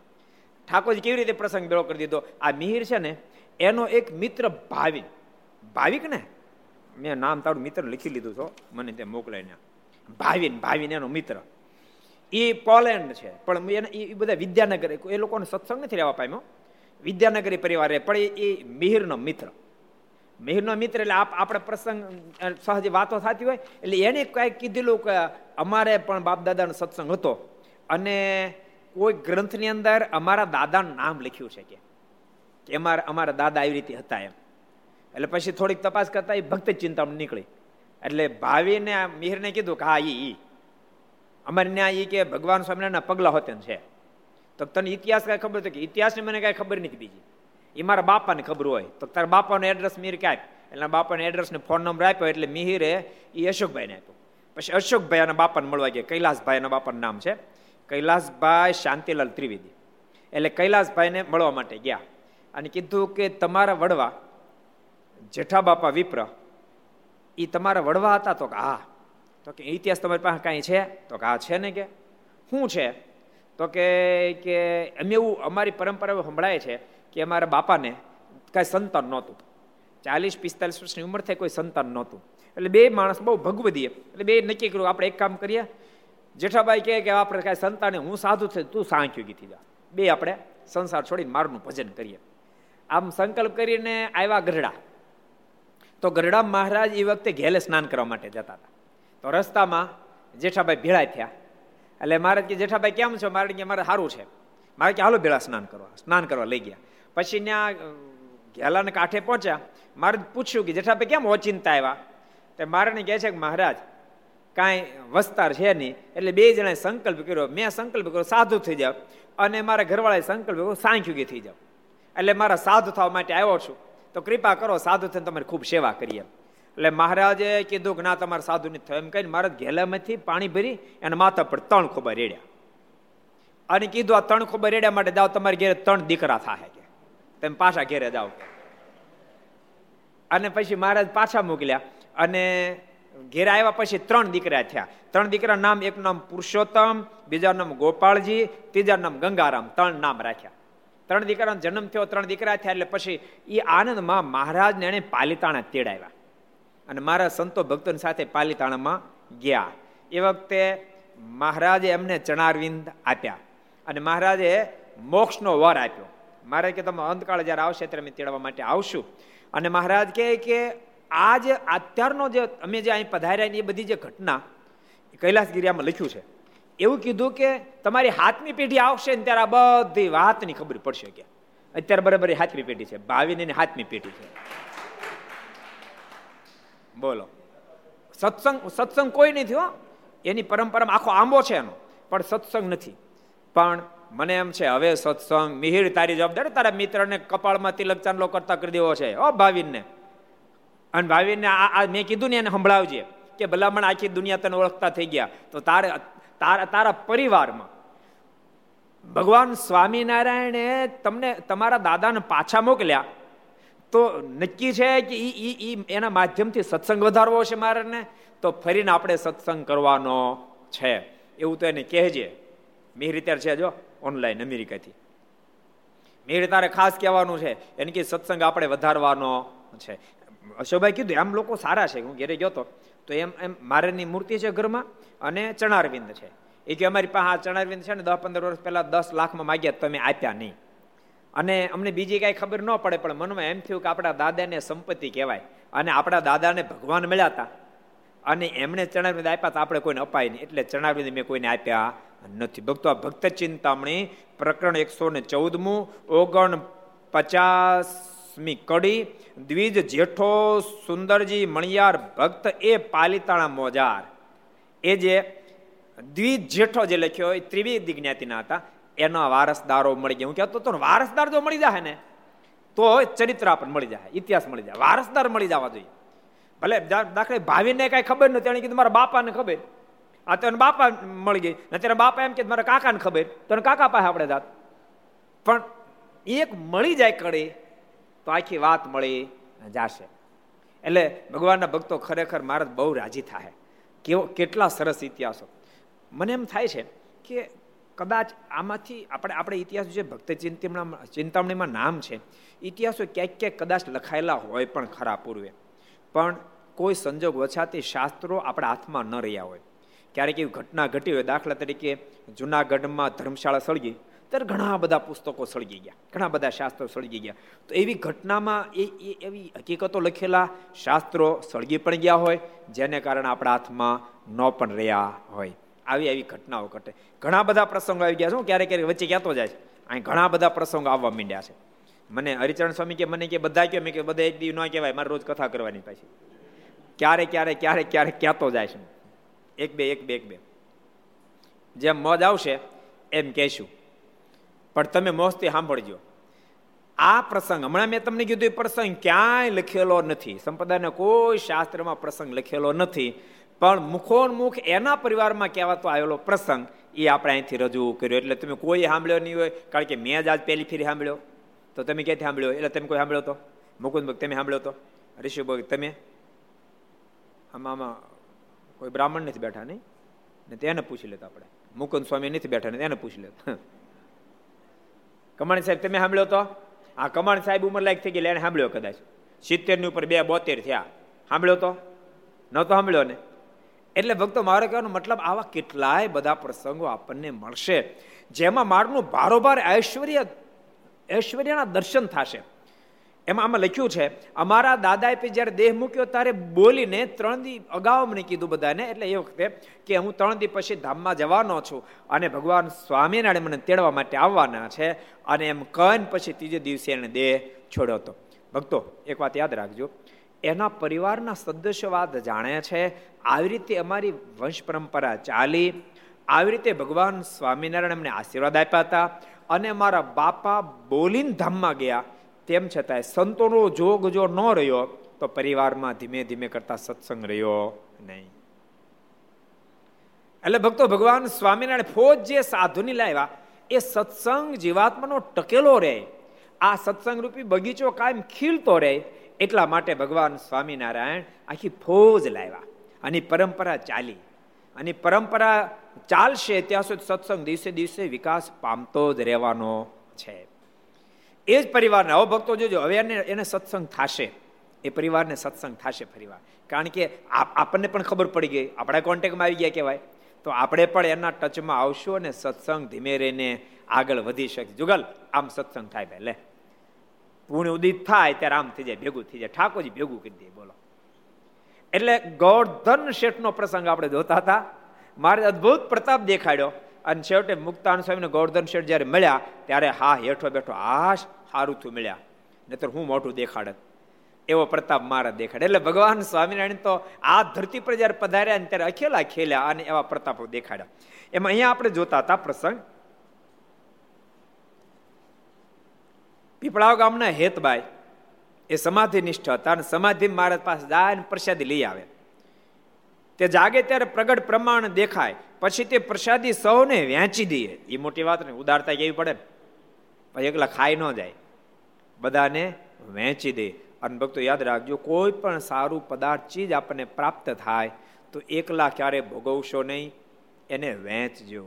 ઠાકોરજી કેવી રીતે પ્રસંગ બેળો કરી દીધો? આ મિહિર છે ને, એનો એક મિત્ર ભાવિક. ભાવિક ને? મેં નામ તારું મિત્ર લખી લીધું છો. મને તે મોકલાઈને ભાવિન ભાવિન એનો મિત્ર. એ પોલેન્ડ છે. પણ એને એ બધા વિદ્યાનગર, એ લોકોને સત્સંગ નથી રહેવા પામ્યો. વિદ્યાનગરી પરિવાર, પણ એ મિહિરનો મિત્ર. મિહિરનો મિત્ર એટલે આપણે પ્રસંગ સહજ વાતો થતી હોય. એટલે એને કાંઈક કીધેલું કે અમારે પણ બાપ દાદાનો સત્સંગ હતો. અને કોઈ ગ્રંથની અંદર અમારા દાદાનું નામ લખ્યું છે કે અમારા અમારા દાદા આવી રીતે હતા એમ. એટલે પછી થોડીક તપાસ કરતા એ ભક્ત ચિંતામણી નીકળી. એટલે ભાવીને મિહિરને કીધું કે હા, ઈ અમારે ત્યાં એ કે ભગવાન સ્વામિનારાયણના પગલા હોતે છે. તો તને ઇતિહાસ કાંઈ ખબર તો કે ઇતિહાસની મને કાંઈ ખબર નથી બીજી. એ મારા બાપાને ખબર હોય. તો તારા બાપાનો એડ્રેસ મિહિર ક્યાંક એટલે બાપાને એડ્રેસને ફોન નંબર આપ્યો એટલે મિહિરે એ અશોકભાઈને આપ્યો. પછી અશોકભાઈ અને બાપાને મળવા ગયા. કૈલાસભાઈ બાપાનું નામ છે. કૈલાસભાઈ શાંતિલાલ ત્રિવેદી. એટલે કૈલાસભાઈને મળવા માટે ગયા. અને કીધું કે તમારા વડવા જેઠા બાપા વિપ્ર એ તમારા વડવા હતા તો કે હા તો કે ઇતિહાસ તમારી પાસે કાંઈ છે? તો કે હા છે ને કે. શું છે? તો કે કે અમે એવું અમારી પરંપરા સંભળાય છે કે અમારા બાપાને કાંઈ સંતાન નહોતું. ચાલીસ, પિસ્તાલીસ વર્ષની ઉંમર થઈ કોઈ સંતાન નહોતું. એટલે બે માણસ બહુ ભગવદીએ. એટલે બે નક્કી કર્યું, આપણે એક કામ કરીએ. જેઠાભાઈ કહે કે આપણે કાંઈ સંતાને હું સાધુ છે તું સાંખ્યું ગીથી જા. બે આપણે સંસાર છોડીને મારનું ભજન કરીએ. આમ સંકલ્પ કરીને આવ્યા ગરડા તો ગરડા મહારાજ એ વખતે ઘેલે સ્નાન કરવા માટે જતા હતા. તો રસ્તામાં જેઠાભાઈ ભેળા થયા. એટલે મહારાજ કે જેઠાભાઈ કેમ છો? મારે કે મારે સારું છે. મારે કે હાલો ભેળા સ્નાન કરવા. સ્નાન કરવા લઈ ગયા. પછી ત્યાં ઘેલાને કાંઠે પહોંચ્યા. મારે પૂછ્યું કે જેઠાભાઈ કેમ ઓચિંતા આવ્યા? તે મારાને કહે છે કે મહારાજ, કાંઈ વસ્તાર છે નહીં. એટલે બે જણાએ સંકલ્પ કર્યો. મેં સંકલ્પ કર્યો, સાધુ થઈ જાવ અને મારા ઘરવાળાએ સંકલ્પ કર્યો, સાંખ્યુગી થઈ જાવ એટલે મારા સાધુ થવા માટે આવ્યો છું. તો કૃપા કરો સાધુ થઈને તમારી ખૂબ સેવા કરીએ. એટલે મહારાજે કીધું કે, ના, તમારે સાધુ થયો. થયું એમ કહીને મહારાજ ઘેલામાંથી પાણી ભરી અને માથા પર ત્રણ ખોબા રેડ્યા. અને કીધું, આ ત્રણ ખોબા રેડ્યા માટે જાઓ, તમારે ઘેરે ત્રણ દીકરા થાય કે. તમે પાછા ઘેરે જાઓ અને પછી મહારાજ પાછા મોકલ્યા અને ઘેરા આવ્યા પછી ત્રણ દીકરા થયા. ત્રણ દીકરા નામ, એક નામ પુરુષોત્તમ, બીજા નામ ગોપાળજી, ત્રીજા નામ ગંગારામ, ત્રણ નામ રાખ્યા. ત્રણ દીકરાનો જન્મ થયો, ત્રણ દીકરા થયા એટલે પછી એ આનંદમાં મહારાજને એને પાલિતાણા તેડાવ્યા. અને મારા સંતો ભક્તોની સાથે પાલિતાણામાં ગયા. એ વખતે મહારાજે એમને ચણારવિંદ આપ્યા અને મહારાજે મોક્ષનો વર આપ્યો. મારે કે તમે અંતકાળ જ્યારે આવશે ત્યારે અમે તેડવા માટે આવશું. અને મહારાજ કહે કે આ જે અત્યારનો જે, અમે જે અહીં પધાર્યા એ બધી જે ઘટના કૈલાસગીરિયામાં લખ્યું છે. એવું કીધું કે તમારી હાથની પેઢી આવશે ને ત્યારે આ બધી વાતની ખબર પડશે કે અત્યારે બરાબર હાથની પેઢી છે ભાવિની હાથની પેઢી છે. બોલો. સત્સંગ સત્સંગ કોઈ નહીં થયો, એની પરંપરામાં આખો આંબો છે એનો, પણ સત્સંગ નથી. પણ મને એમ છે, હવે સત્સંગ, મિહિર તારી જવાબદારી, તારા મિત્રને કપાળમાં તિલક ચાંદલો કરતા કરી દેવો છે ઓ ભાવિનને. અને ભાવિનને આ મેં કીધું ને એને સંભળાવજે, કે ભલામણ આખી દુનિયા તને ઓળખતા થઈ ગયા, તો તારે તારા તારા પરિવારમાં. ભગવાન સ્વામિનારાયણે તમને તમારા દાદાને પાછા મોકલ્યા. તો નક્કી છે કે ઈ ઈ એના માધ્યમથી સત્સંગ વધારવો છે મારે તો ફરીને આપણે સત્સંગ કરવાનો છે. એવું તો એને કહેજે. મેં ત્યારે છે જો ઓનલાઈન અમેરિકાથી. મિહિર તારે ખાસ કહેવાનું છે. એને કે સત્સંગ આપણે વધારવાનો છે. અશોકભાઈ કીધું એમ લોકો સારા છે, હું ઘેરે ગયો તો. એમ એમ મારેની મૂર્તિ છે ઘરમાં અને ચણારવિંદ છે. એ કે, અમારી પાસે આ ચણારવિંદ છે ને, દસ પંદર વર્ષ પહેલા દસ લાખમાં માગ્યા તમે આપ્યા નહીં. અને અમને બીજી કાંઈ ખબર ન પડે, પણ મનમાં એમ થયું કે આપણા દાદાને સંપત્તિ કહેવાય અને આપણા દાદાને ભગવાન મળ્યા હતા. અને એમણે ચણારવિંદ આપ્યા તો આપણે કોઈને અપાય નહીં. એટલે ચણારવિંદ મેં કોઈને આપ્યા નથી. ભક્તો ભક્ત ચિંતામણી, પ્રકરણ એકસો ને ચૌદમું, ઓગણ પચાસમી કડી દ્વિજ જેઠો સુંદરજી મણિયાર ભક્ત એ પાલિતાણા મોજાર. એ જે દ્વિજ જેઠો જે લખ્યો એ ત્રિવેદી જ્ઞાતિના હતા, એના વારસદારો મળી ગયા. હું કહેતો તો વારસદાર જો મળી જાય ને, તો ચરિત્ર આપણને મળી જાય ઇતિહાસ મળી જાય વારસદાર મળી જવા જોઈએ. ભલે દાખલે ભાવીને કાંઈ ખબર નથી એને કીધું, મારા બાપાને ખબર. આ તો બાપા મળી ગઈ. અત્યારે બાપા એમ કે, મારા કાકાને ખબર. તો કાકા પાસે આપણે જાત. પણ એક મળી જાય કડી તો આખી વાત મળી જાશે. એટલે ભગવાનના ભક્તો ખરેખર મહારાજ બહુ રાજી થાય કેવો, કેટલા સરસ ઇતિહાસો. મને એમ થાય છે કે કદાચ આમાંથી આપણે આપણે ઇતિહાસ જે ભક્ત ચિંતામણા ચિંતામણીમાં નામ છે, ઇતિહાસો ક્યાંક ક્યાંક કદાચ લખાયેલા હોય પણ ખરા પૂર્વે. પણ કોઈ સંજોગ વછાતી શાસ્ત્રો આપણા હાથમાં ન રહ્યા હોય. ક્યારેક એવી ઘટના ઘટી હોય, દાખલા તરીકે જુનાગઢમાં ધર્મશાળા સળગી ત્યારે ઘણા બધા પુસ્તકો સળગી ગયા, ઘણા બધા શાસ્ત્રો સળગી ગયા. તો એવી ઘટનામાં એ એવી હકીકતો લખેલા શાસ્ત્રો સળગી પણ ગયા હોય, જેને કારણે આપણા હાથમાં ન પણ રહ્યા હોય. આવી આવી ઘટનાઓ ઘટે. ઘણા બધા પ્રસંગો આવી ગયા છે ક્યારેક ક્યારેક વચ્ચે કહેતો જાય છે. અહીં ઘણા બધા પ્રસંગો આવવા માંડ્યા છે. મને હરિચરણ સ્વામી કે મને કે બધા કે, મેં કે બધા એક દી ન કહેવાય, મારે રોજ કથા કરવાની પાછી ક્યારે ક્યારે ક્યારે ક્યારે ક્યાં તો જાય છે. એક બે એક બે એક બે. જેમ મોજ આવશે, એમ કહેશું. પણ તમે મોસ્તી સાંભળજો. આ પ્રસંગ, હમણાં મેં તમને કીધું એ પ્રસંગ ક્યાંય લખેલો નથી. સંપ્રદાયના કોઈ શાસ્ત્રમાં પ્રસંગ લખેલો નથી. પણ મુખોન મુખ એના પરિવારમાં કહેવાતો આવેલો પ્રસંગ, એ આપણે અહીંથી રજૂ કર્યો. એટલે તમે કોઈ સાંભળ્યો નહીં હોય, કારણ કે મેં જ આજ પહેલી ફેરી સાંભળ્યો. તો તમે ક્યાંથી સાંભળ્યો? એટલે તમે કોઈ સાંભળ્યો તો? મુકુંદ તમે સાંભળ્યો તો? ઋષિભગ તમે? આમાં આમાં કોઈ બ્રાહ્મણ નથી બેઠા, નહીં? ને તેને પૂછી લેતા આપણે. મુકુંદ સ્વામી નથી બેઠા, ને તેને પૂછી લેતા. કમાણી સાહેબ, તમે સાંભળ્યો તો? આ કમાણ સાહેબ ઉંમર લાયક થઈ ગઈ એને સાંભળ્યો કદાચ. સિત્તેરની ઉપર બે બોતેર થયા. સાંભળ્યો તો? નહોતો સાંભળ્યો ને? એટલે ભક્તો, મારે કહેવાનો મતલબ આવા કેટલાય બધા પ્રસંગો આપણને મળશે, જેમાં મારનું બારોબાર ઐશ્વર્ય, ઐશ્વર્યના દર્શન થશે. એમાં આમાં લખ્યું છે, અમારા દાદાએ જ્યારે દેહ મૂક્યો ત્યારે બોલીને ત્રણ દી અગાઉ મને કીધું બધાને, એટલે એ વખતે કે હું ત્રણ દી પછી ધામમાં જવાનો છું અને ભગવાન સ્વામિનારાયણ મને તેડવા માટે આવવાના છે અને એમ કહીને પછી ત્રીજે દિવસે એને દેહ છોડ્યો હતો. ભક્તો, એક વાત યાદ રાખજો, એના પરિવારના સદસ્ય વાત જાણે છે, આવી રીતે અમારી વંશ પરંપરા ચાલી, આવી રીતે ભગવાન સ્વામિનારાયણ અમને આશીર્વાદ આપ્યા હતા અને મારા બાપા બોલીને ધામમાં ગયા તેમ છતાંય સંતોનો જોગ જો ન રહ્યો, તો પરિવારમાં ધીમે ધીમે કરતા સત્સંગ રહ્યો નહીં. એટલે ભક્તો, ભગવાન સ્વામિનારાયણ ફોજ જે સાધુની લાવ્યા, એ સત્સંગ જીવાત્માનો ટકેલો રહે. આ સત્સંગ રૂપી બગીચો કાયમ ખીલતો રહે, એટલા માટે ભગવાન સ્વામિનારાયણ આખી ફોજ લાવ્યા. અને પરંપરા ચાલી. અને પરંપરા ચાલશે, ત્યાં સુધી સત્સંગ દિવસે દિવસે વિકાસ પામતો જ રહેવાનો છે. એ જ પરિવારને હવે ભક્તો જોજો, હવે એને એને સત્સંગ થશે. એ પરિવારને સત્સંગ થશે પરિવાર. કારણ કે આપણને પણ ખબર પડી ગઈ, આપણા કોન્ટેક્ટમાં આવી ગયા કહેવાય. તો આપણે પણ એના ટચમાં આવશું અને સત્સંગ ધીમે રહીને આગળ વધી શકે જુગલ, આમ સત્સંગ થાય પહેલે. પૂર્ણ ઉદિત થાય ત્યારે આમ થઈ જાય, ભેગું થઈ જાય. ઠાકોરજી ભેગું કરી દે, બોલો. એટલે ગોર્ધન શેઠનો પ્રસંગ આપણે જોતા હતા. મારે અદભુત પ્રતાપ દેખાડ્યો. અને છેવટે મુક્તાન સ્વામીને ગોર્ધન શેઠ જ્યારે મળ્યા, ત્યારે હા હેઠો બેઠો, આશ સારું થયું મળ્યા. નહીતર હું મોટું દેખાડત. એવો પ્રતાપ મારા દેખાડે. એટલે ભગવાન સ્વામિનારાયણ તો આ ધરતી પર જયારે પધાર્યા ને ત્યારે અખેલા ખેલ્યા અને એવા પ્રતાપો દેખાડ્યા. એમાં અહીંયા આપણે જોતા હતા પ્રસંગ. પીપળાવ ગામના હેતભાઈ એ સમાધિ નિષ્ઠ હતા અને સમાધિ મહારાજ પાસે જાય પ્રસાદી લઈ આવે. તે જાગે ત્યારે પ્રગટ પ્રમાણ દેખાય. પછી તે પ્રસાદી સૌને વહેંચી દઈએ એ મોટી વાત ને ઉદારતા કેવી પડે? પછી એકલા ખાઈ ન જાય. બધાને વહેંચી દે. અને ભક્તો યાદ રાખજો, કોઈ પણ સારું પદાર્થ ચીજ આપણને પ્રાપ્ત થાય, તો એકલા ક્યારે ભોગવશો નહીં, એને વહેંચજો.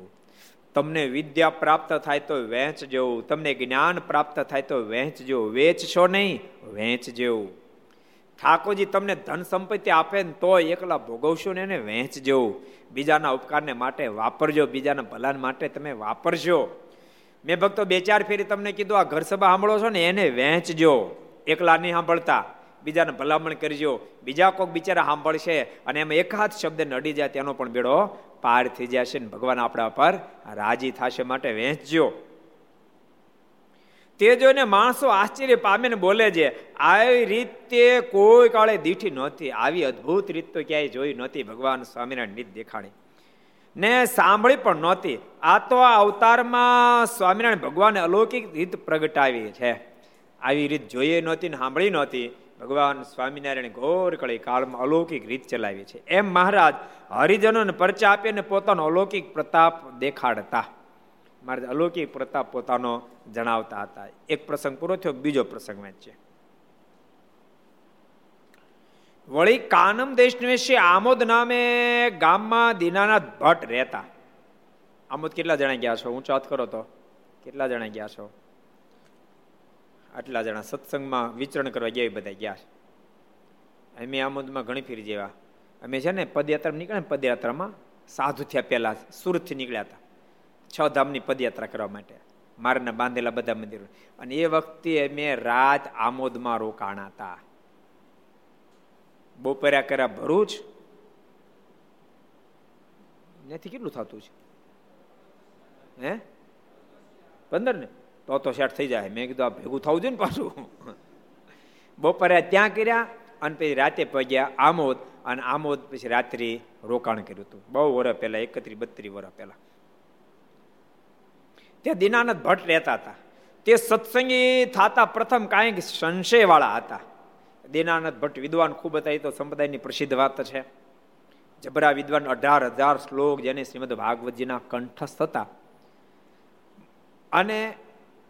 તમને વિદ્યા પ્રાપ્ત થાય તો વહેંચજો. તમને જ્ઞાન પ્રાપ્ત થાય તો વહેંચજો. વેચશો નહીં, વહેંચજો. ઠાકોરજી તમને ધન સંપત્તિ આપે ને તો એકલા ભોગવશો ને એને વહેંચજો. બીજાના ઉપકારને માટે વાપરજો. બીજાના ભલાન માટે તમે વાપરજો મેં ભક્તો બે ચાર ફેરી તમને કીધું, આ ઘર સભા સાંભળો છો ને, એને વહેંચજો એકલા નહીં સાંભળતા. બીજાને ભલામણ કરજો. બીજા કોઈક બિચારા સાંભળશે અને એમાં એકાદ શબ્દ નડી જાય તેનો પણ બેડો પાર થઈ જશે ને ભગવાન આપણા પર રાજી થશે માટે વહેંચજો તે જોઈને માણસો આશ્ચર્ય પામે ને બોલે છે, આવી રીતે કોઈ કાળે દીઠી નહોતી. આવી અદ્ભુત રીત તો ક્યાંય જોઈ નહોતી. ભગવાન સ્વામિનારાયણ નિત દેખાડી ને સાંભળી પણ નહોતી. આ તો આ અવતારમાં સ્વામિનારાયણ ભગવાને અલૌકિક રીત પ્રગટાવી છે. આવી રીત જોઈએ નહોતી ને સાંભળી નહોતી. ભગવાન સ્વામિનારાયણ ઘોર કળી કાળમાં અલૌકિક રીત ચલાવી છે. એમ મહારાજ હરિજનોને પરચા આપીને પોતાનો અલૌકિક પ્રતાપ દેખાડતા. મહારાજ અલૌકિક પ્રતાપ પોતાનો જણાવતા હતા. એક પ્રસંગ પૂરો થયો, બીજો પ્રસંગ વાંચીએ વળી કાનમ દેશનવેશી આમોદ નામે ગામમાં દીનાનાથ ભટ્ટ રહેતા. આમોદ કેટલા જણા ગયા છો? હું ચાત કરો તો. કેટલા જણા ગયા છો? આટલા જણા સત્સંગમાં વિચરણ કરવા ગયા બધા ગયા છે. અમે આમોદમાં ઘણી ફેરી જેવા. અમે છે ને પદયાત્રા નીકળ્યા પદયાત્રામાં સાધુ થયા પહેલા સુરતથી નીકળ્યા હતા. છ ધામની પદયાત્રા કરવા માટે. મારના બાંધેલા બધા મંદિરો. અને એ વખતે અમે રાત આમોદમાં રોકાણા હતા. બપોર્યા કર્યા ભરૂચ? ત્યાંથી કેટલું થતું છે? હે? પંદર ને? તો તો સેટ થઈ જાય. મેં કીધું આ ભેગું થવું જોઈએ ને પાછું. બપોરે ત્યાં કર્યા અને પછી રાતે પગ્યા આમોદ અને આમોદ પછી રાત્રે રોકાણ કર્યું હતું. બહુ વર્ષ પહેલા, એકત્રીસ, બત્રીસ વર્ષ પહેલા. ત્યાં દિનાનંદ ભટ્ટ રહેતા હતા. તે સત્સંગી થતા પ્રથમ કાંઈક સંશયવાળા હતા. દીનાનંદ ભટ્ટ વિદ્વાન ખૂબ હતા, એ તો સંપ્રદાયની પ્રસિદ્ધ વાત છે. જબરા વિદ્વાન અઢાર હજાર શ્લોક જેને શ્રીમદ ભાગવતજીના કંઠસ્થ હતા. અને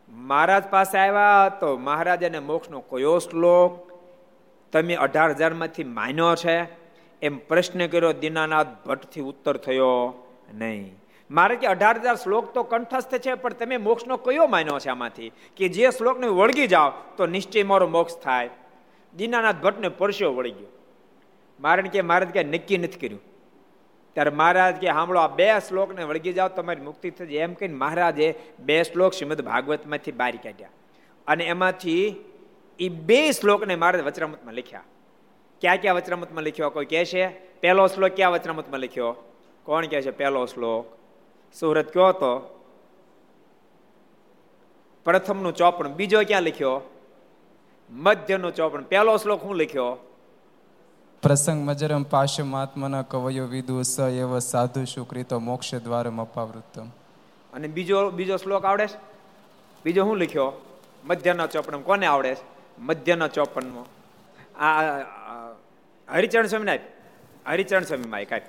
મહારાજ પાસે આવ્યા તો મહારાજાને મોક્ષનો કયો શ્લોક? તમે અઢાર હજારમાંથી માન્યો છે? એમ પ્રશ્ન કર્યો દીનાનાથ ભટ્ટથી ઉત્તર થયો નહીં. મારે કે અઢાર હજાર શ્લોક તો કંઠસ્થ છે, પણ તમે મોક્ષનો કયો માન્યો છે આમાંથી? કે જે શ્લોકને વળગી જાઓ, તો નિશ્ચય મારો મોક્ષ થાય. દીનાનાથ ભટ્ટને પરસ્યો વળી ગયો. મારણ કે મહારાજ ક્યાં નક્કી નથી કર્યું. ત્યારે મહારાજ કે સાંભળો આ બે શ્લોકને વળગી જાઓ, તમારી મુક્તિ થશે. એમ કહીને મહારાજે બે શ્લોક શ્રીમદ ભાગવતમાંથી બહાર કાઢ્યા. અને એમાંથી એ બે શ્લોકને મહારાજ વચરામતમાં લખ્યા. ક્યાં ક્યાં વચરામતમાં લખ્યો? કોઈ કહે છે? પહેલો શ્લોક ક્યાં વચરામતમાં લખ્યો? કોણ કહે છે? પહેલો શ્લોક. સુરત કયો હતો? પ્રથમનું ચોપણ બીજો ક્યાં લખ્યો? મધ્યનું ચોપણ પહેલો શ્લોક હું લખ્યો? પ્રસંગ મજરમ પાશમાત્મના કવયો વિદુ સ એવ સાધુ સુકૃતો મોક્ષ દ્વારમ અપાવૃત્તમ. અને બીજો બીજો શ્લોક આવડે છે? બીજો શું લખ્યો? મધ્યના ચોપન કોને આવડે છે? મધ્યના ચોપનમાં આ હરિચરણ સ્વામી હરિચરણ સ્વામી માં કાંઈ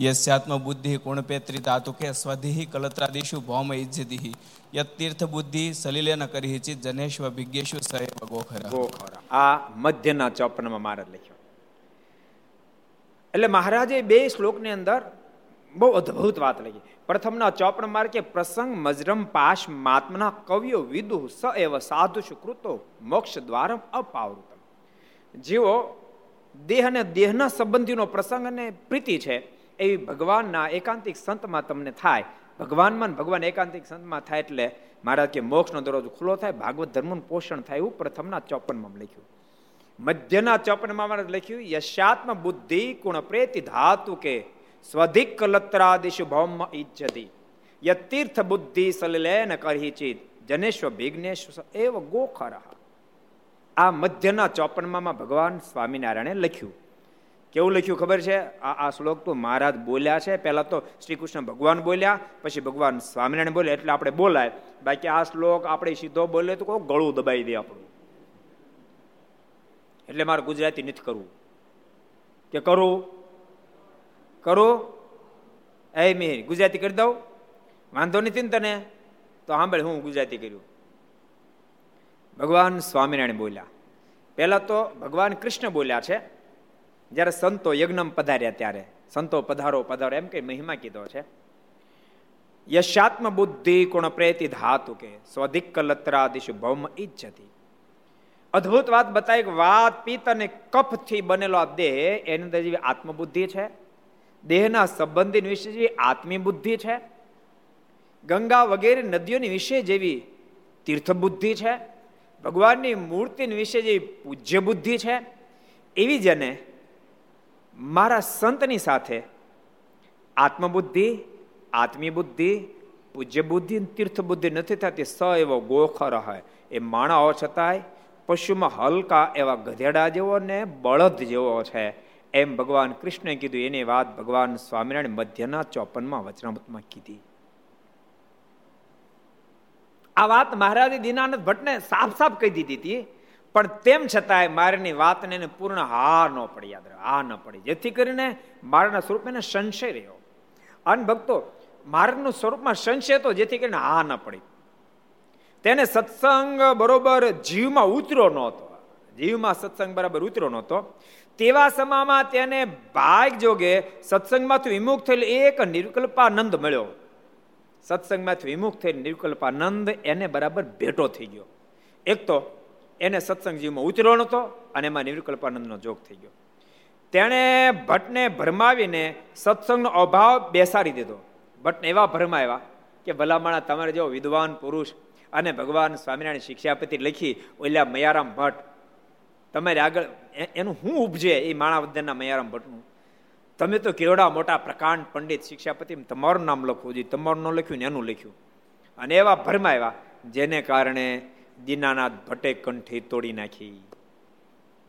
યસ્યાત્મ બુદ્ધિ ધાતુ કે સ્વધિ કલત્રાદિષુ ભૌમ ઇજ્જતિ યતીર્થ બુદ્ધિ સલિલેન કરી ચિત જનેશ્વ ભિજ્ઞેશુ સય ગોખરા ગોખરા આ મધ્યના ચોપનમાં મહારાજ લખ્યો એટલે મહારાજે બે શ્લોકની અંદર બહુ અદ્ભુત વાત લખી. પ્રથમના ચોપણ માર કે પ્રસંગ મજરમ પાશ માત્મના કવિઓ વિદુ સ એવ સાધુ સુકૃતો મોક્ષ દ્વારમ અપાવૃતમ. જેઓ દેહ અને દેહના સંબંધીનો પ્રસંગ અને પ્રીતિ છે એવી ભગવાનના એકાંતિક સંતમાં તમને થાય. ભગવાનમાં ભગવાન એકાંતિક સંતમાં થાય એટલે મહારાજ કે મોક્ષનો દરવાજો ખુલ્લો થાય, ભાગવત ધર્મનું પોષણ થાય એવું પ્રથમના ચોપનમાં લખ્યું. મધ્યના ચોપનમાં લખ્યું, યશાત્મ બુદ્ધિ ગુણ પ્રેતિ ધાતુ કે સ્વધિક કલત્રાદિશુ ભૌમ ઇજ્જતિ યતીર્થ બુદ્ધિ સલિલેન કરહી ચિત જનેશ્વ ભિગ્નેશ એવ ગોખર. આ મધ્યના ચોપનમાં ભગવાન સ્વામિનારાયણે લખ્યું. કેવું લખ્યું ખબર છે? આ આ શ્લોક તો મહારાજ બોલ્યા છે. પહેલા તો શ્રી કૃષ્ણ ભગવાન બોલ્યા, પછી ભગવાન સ્વામિનારાયણ બોલ્યા એટલે આપણે બોલાય. બાકી આ શ્લોક આપણે સીધો બોલે તો કોઈ ગળું દબાઈ દે આપણું. એટલે મારે ગુજરાતી નથી કરવું. કે કરું? કરું? એ મિહિર, ગુજરાતી કરી દઉં? વાંધો નથી ને તને? તો સાંભળ, હું ગુજરાતી કર્યું. ભગવાન સ્વામિનારાયણ બોલ્યા. પહેલાં તો ભગવાન કૃષ્ણ બોલ્યા છે. જ્યારે સંતો યજ્ઞમ પધાર્યા ત્યારે, સંતો પધારો પધારો, એમ કે મહિમા કીધો છે? યશાત્મ બુદ્ધિ કોણ પ્રેતિ ધાતુ કે સ્વધિક કલત્રાદિશુ ભૌમ ઈચ્છતી. અદ્ભુત વાત બતાવી વાત પિત્ત અને કફથી બનેલો આ દેહ, એની અંદર જેવી આત્મબુદ્ધિ છે. દેહના સંબંધી વિશે જેવી આત્મી બુદ્ધિ છે. ગંગા વગેરે નદીઓની વિશે જેવી તીર્થ બુદ્ધિ છે. ભગવાનની મૂર્તિની વિશે જેવી પૂજ્ય બુદ્ધિ છે. એવી જેને મારા સંતની સાથે આત્મબુદ્ધિ આત્મી બુદ્ધિ પૂજ્ય બુદ્ધિ તીર્થ બુદ્ધિ નથી થતી. સ એવો ગોખર હોય. એ માણાઓ છતાંય પશુમાં હલકા એવા ગધેડા જેવો ને બળદ જેવો છે. એમ ભગવાન કૃષ્ણે કીધું, એની વાત ભગવાન સ્વામિનારાયણ મધ્યના ચોપનમાં વચનામૃતમાં કીધી. આ વાત મહારાજે દીનાનંદ ભટ્ટને સાફ સાફ કહી દીધી હતી. પણ તેમ છતાંય મારની વાતને એને પૂર્ણ હા ન પડી યાદ રહે હા ન પડી. જેથી કરીને મારના સ્વરૂપ એને સંશય રહ્યો. અન ભક્તો માર્ગનું સ્વરૂપમાં સંશય હતો જેથી કરીને હા ન પડી. તેને સત્સંગ બરોબર જીવમાં ઉતરો નહોતો. જીવમાં સત્સંગ બરાબર ઉતરો નહોતો. તેવા સમામાં તેને ભાગ જોગે સત્સંગમાંથી વિમુખ થયેલ એક નિર્કલ્પાનંદ મળ્યો. સત્સંગમાંથી વિમુખ થયેલ નિર્કલ્પાનંદ એને બરાબર ભેટો થઈ ગયો. એક તો એને સત્સંગ જીવમાં ઉતર્યો નહોતો અને એમાં નિર્વિકલ્પાનંદનો જોગ થઈ ગયો. તેણે ભટ્ટને ભરમાવીને સત્સંગનો અભાવ બેસાડી દીધો. ભટ્ટને એવા ભરમાવ્યા કે, ભલામણા, તમારે જેવો વિદ્વાન પુરુષ અને ભગવાન સ્વામિનારાયણ શિક્ષાપતિ લખી ઓલ્યા મયારામ ભટ્ટ, તમારે આગળ એનું શું ઉપજે એ માણાવદનના મયારામ ભટ્ટનું? તમે તો કેવડા મોટા પ્રકાંડ પંડિત શિક્ષાપતિ તમારું નામ લખવું જોઈએ, તમારું ન લખ્યું ને એનું લખ્યું. અને એવા ભરમાવ્યા, જેને કારણે દીનાનાથ ભટ્ટે કંઠી તોડી નાખી.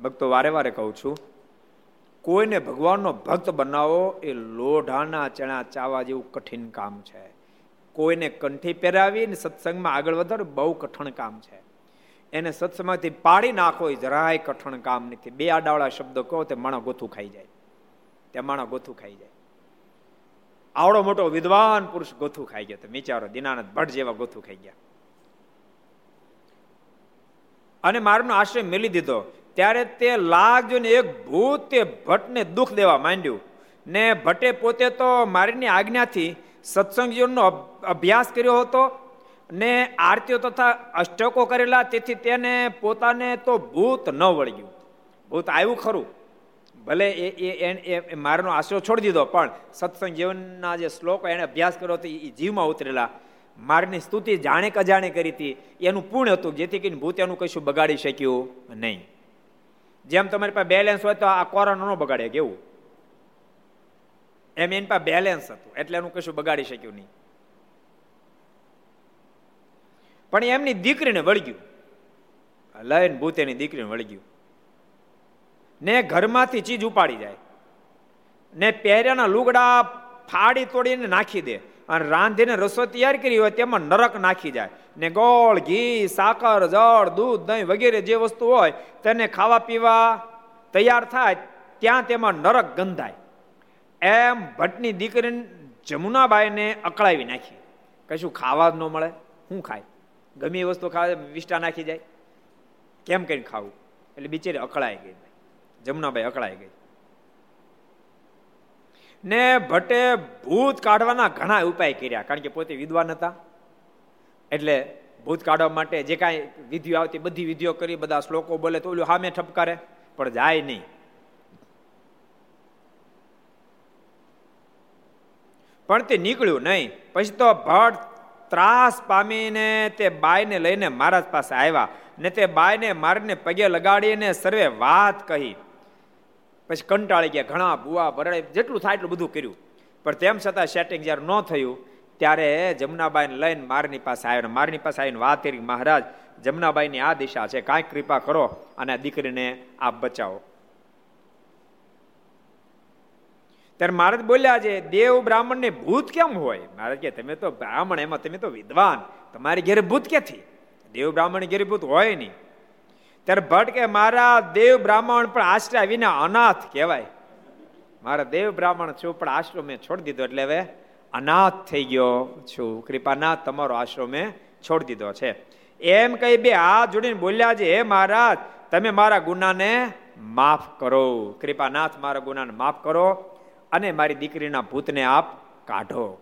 ભક્તો, વારે વારે કહું છું, કોઈને ભગવાનનો ભક્ત બનાવો એ લોઢાના ચણા ચાવા જેવું કઠિન કામ છે. કોઈને કંઠી પહેરાવી ને સત્સંગમાં આગળ વધારો બહુ કઠણ કામ છે. એને સત્સંગમાંથી પાડી નાખો એ જરાય કઠણ કામ નથી. બે આડાવળા શબ્દો કહો તે માણસ ગોથું ખાઈ જાય. તે માણસ ગોથું ખાઈ જાય. આવડો મોટો વિદ્વાન પુરુષ ગોથું ખાઈ ગયો. તો વિચારો દિનાનંદ ભટ્ટ જેવા ગોથું ખાઈ ગયા. અને મારનો આશ્રય મેલી દીધો. ત્યારે તે લાગજો ને એક ભૂત તે ભટ્ટને દુઃખ દેવા માંડ્યું. ને ભટ્ટે પોતે તો મારીની આજ્ઞાથી સત્સંગ જીવનનો અભ્યાસ કર્યો હતો ને આરતીઓ તથા અષ્ટકો કરેલા, તેથી તેને પોતાને તો ભૂત ન વળગ્યું. ભૂત આવ્યું ખરું. ભલે એ એ મારનો આશરો છોડી દીધો, પણ સત્સંગ જીવનના જે શ્લોકો એને અભ્યાસ કર્યો હતો, એ જીવમાં ઉતરેલા. મારની સ્તુતિ જાણે કજાણે કરી હતી. એનું પૂર્ણ હતું. જેથી કરીને ભૂત કશું બગાડી શક્યું નહીં. જેમ તમારી પાસે બેલેન્સ હોય તો આ કોરોના ન બગાડે, કેવું? એમ એની પાસે બેલેન્સ હતું. એટલે એનું કશું બગાડી શક્યું નહીં. પણ એમની દીકરીને વળગ્યું. લઈને ભૂત એની દીકરીને વળગ્યું. ને ઘરમાંથી ચીજ ઉપાડી જાય. ને પહેર્યાના લુગડા ફાડી તોડીને નાખી દે. અને રાંધીને રસોઈ તૈયાર કરી હોય તેમાં નરક નાખી જાય. ને ગોળ, ઘી, સાકર, જળ, દૂધ, દહીં વગેરે જે વસ્તુ હોય તેને ખાવા પીવા તૈયાર થાય ત્યાં તેમાં નરક ગંધાય. એમ ભટ્ટની દીકરી જમુનાબાઈને અકળાવી નાખી. કશું ખાવા જ ન મળે. શું ખાય? ગમે વસ્તુ ખાવા વિષ્ટા નાખી જાય. કેમ કરીને ખાવું? એટલે બિચારી અકળાઈ ગઈ. જમુનાબાઈ અકળાઈ ગઈ. ને ભટ્ટે ભૂત કાઢવાના ઘણા ઉપાય કર્યા. કારણ કે પોતે વિદ્વાન હતા. એટલે ભૂત કાઢવા માટે જે કાંઈ વિધિઓ આવતી, બધી વિધિઓ કરી, બધા શ્લોકો બોલે, તો ઓલું સામે ઠપકારે, પણ જાય નહીં. પણ તે નીકળ્યું નહીં. પછી તો ભટ્ટ ત્રાસ પામીને તે બાયને લઈને મહારાજ પાસે આવ્યા ને તે બાયને મારને પગે લગાડીને સર્વે વાત કહી. પછી કંટાળી ગયા, ઘણા બુવા ભરડે જેટલું થાય એટલું બધું કર્યું. પણ તેમ છતાં સેટિંગ જ્યારે ન થયું, ત્યારે જમનાબાઈને લઈને મારની પાસે આવ્યો મારની પાસે આવીને વાત કરી મહારાજ, જમનાબાઈની આ દિશા છે કાંઈક કૃપા કરો અને દીકરીને આપ બચાવો. ત્યારે મહારાજ બોલ્યા છે, દેવ બ્રાહ્મણ ને ભૂત કેમ હોય? મહારાજ કે, તમે તો બ્રાહ્મણ, એમાં તમે તો વિદ્વાન. તમારી ઘેરે ભૂત ક્યાંથી? દેવ બ્રાહ્મણ ઘેરે ભૂત હોય નહીં. ત્યારે ભટ્ટ કે, મારા દેવ બ્રાહ્મણ પણ આશ્રય વિના અનાથ કહેવાય. મારા દેવ બ્રાહ્મણ છું, પણ આશ્રમ મેં છોડી દીધો એટલે હવે અનાથ થઈ ગયો છું. કૃપાનાથ તમારો આશ્રમ મેં છોડી દીધો છે. એમ કહી બે હાથ જોડીને બોલ્યા છે, હે મહારાજ, તમે મારા ગુનાને માફ કરો. કૃપાનાથ મારા ગુનાને માફ કરો અને મારી દીકરીના ભૂતને આપ કાઢો.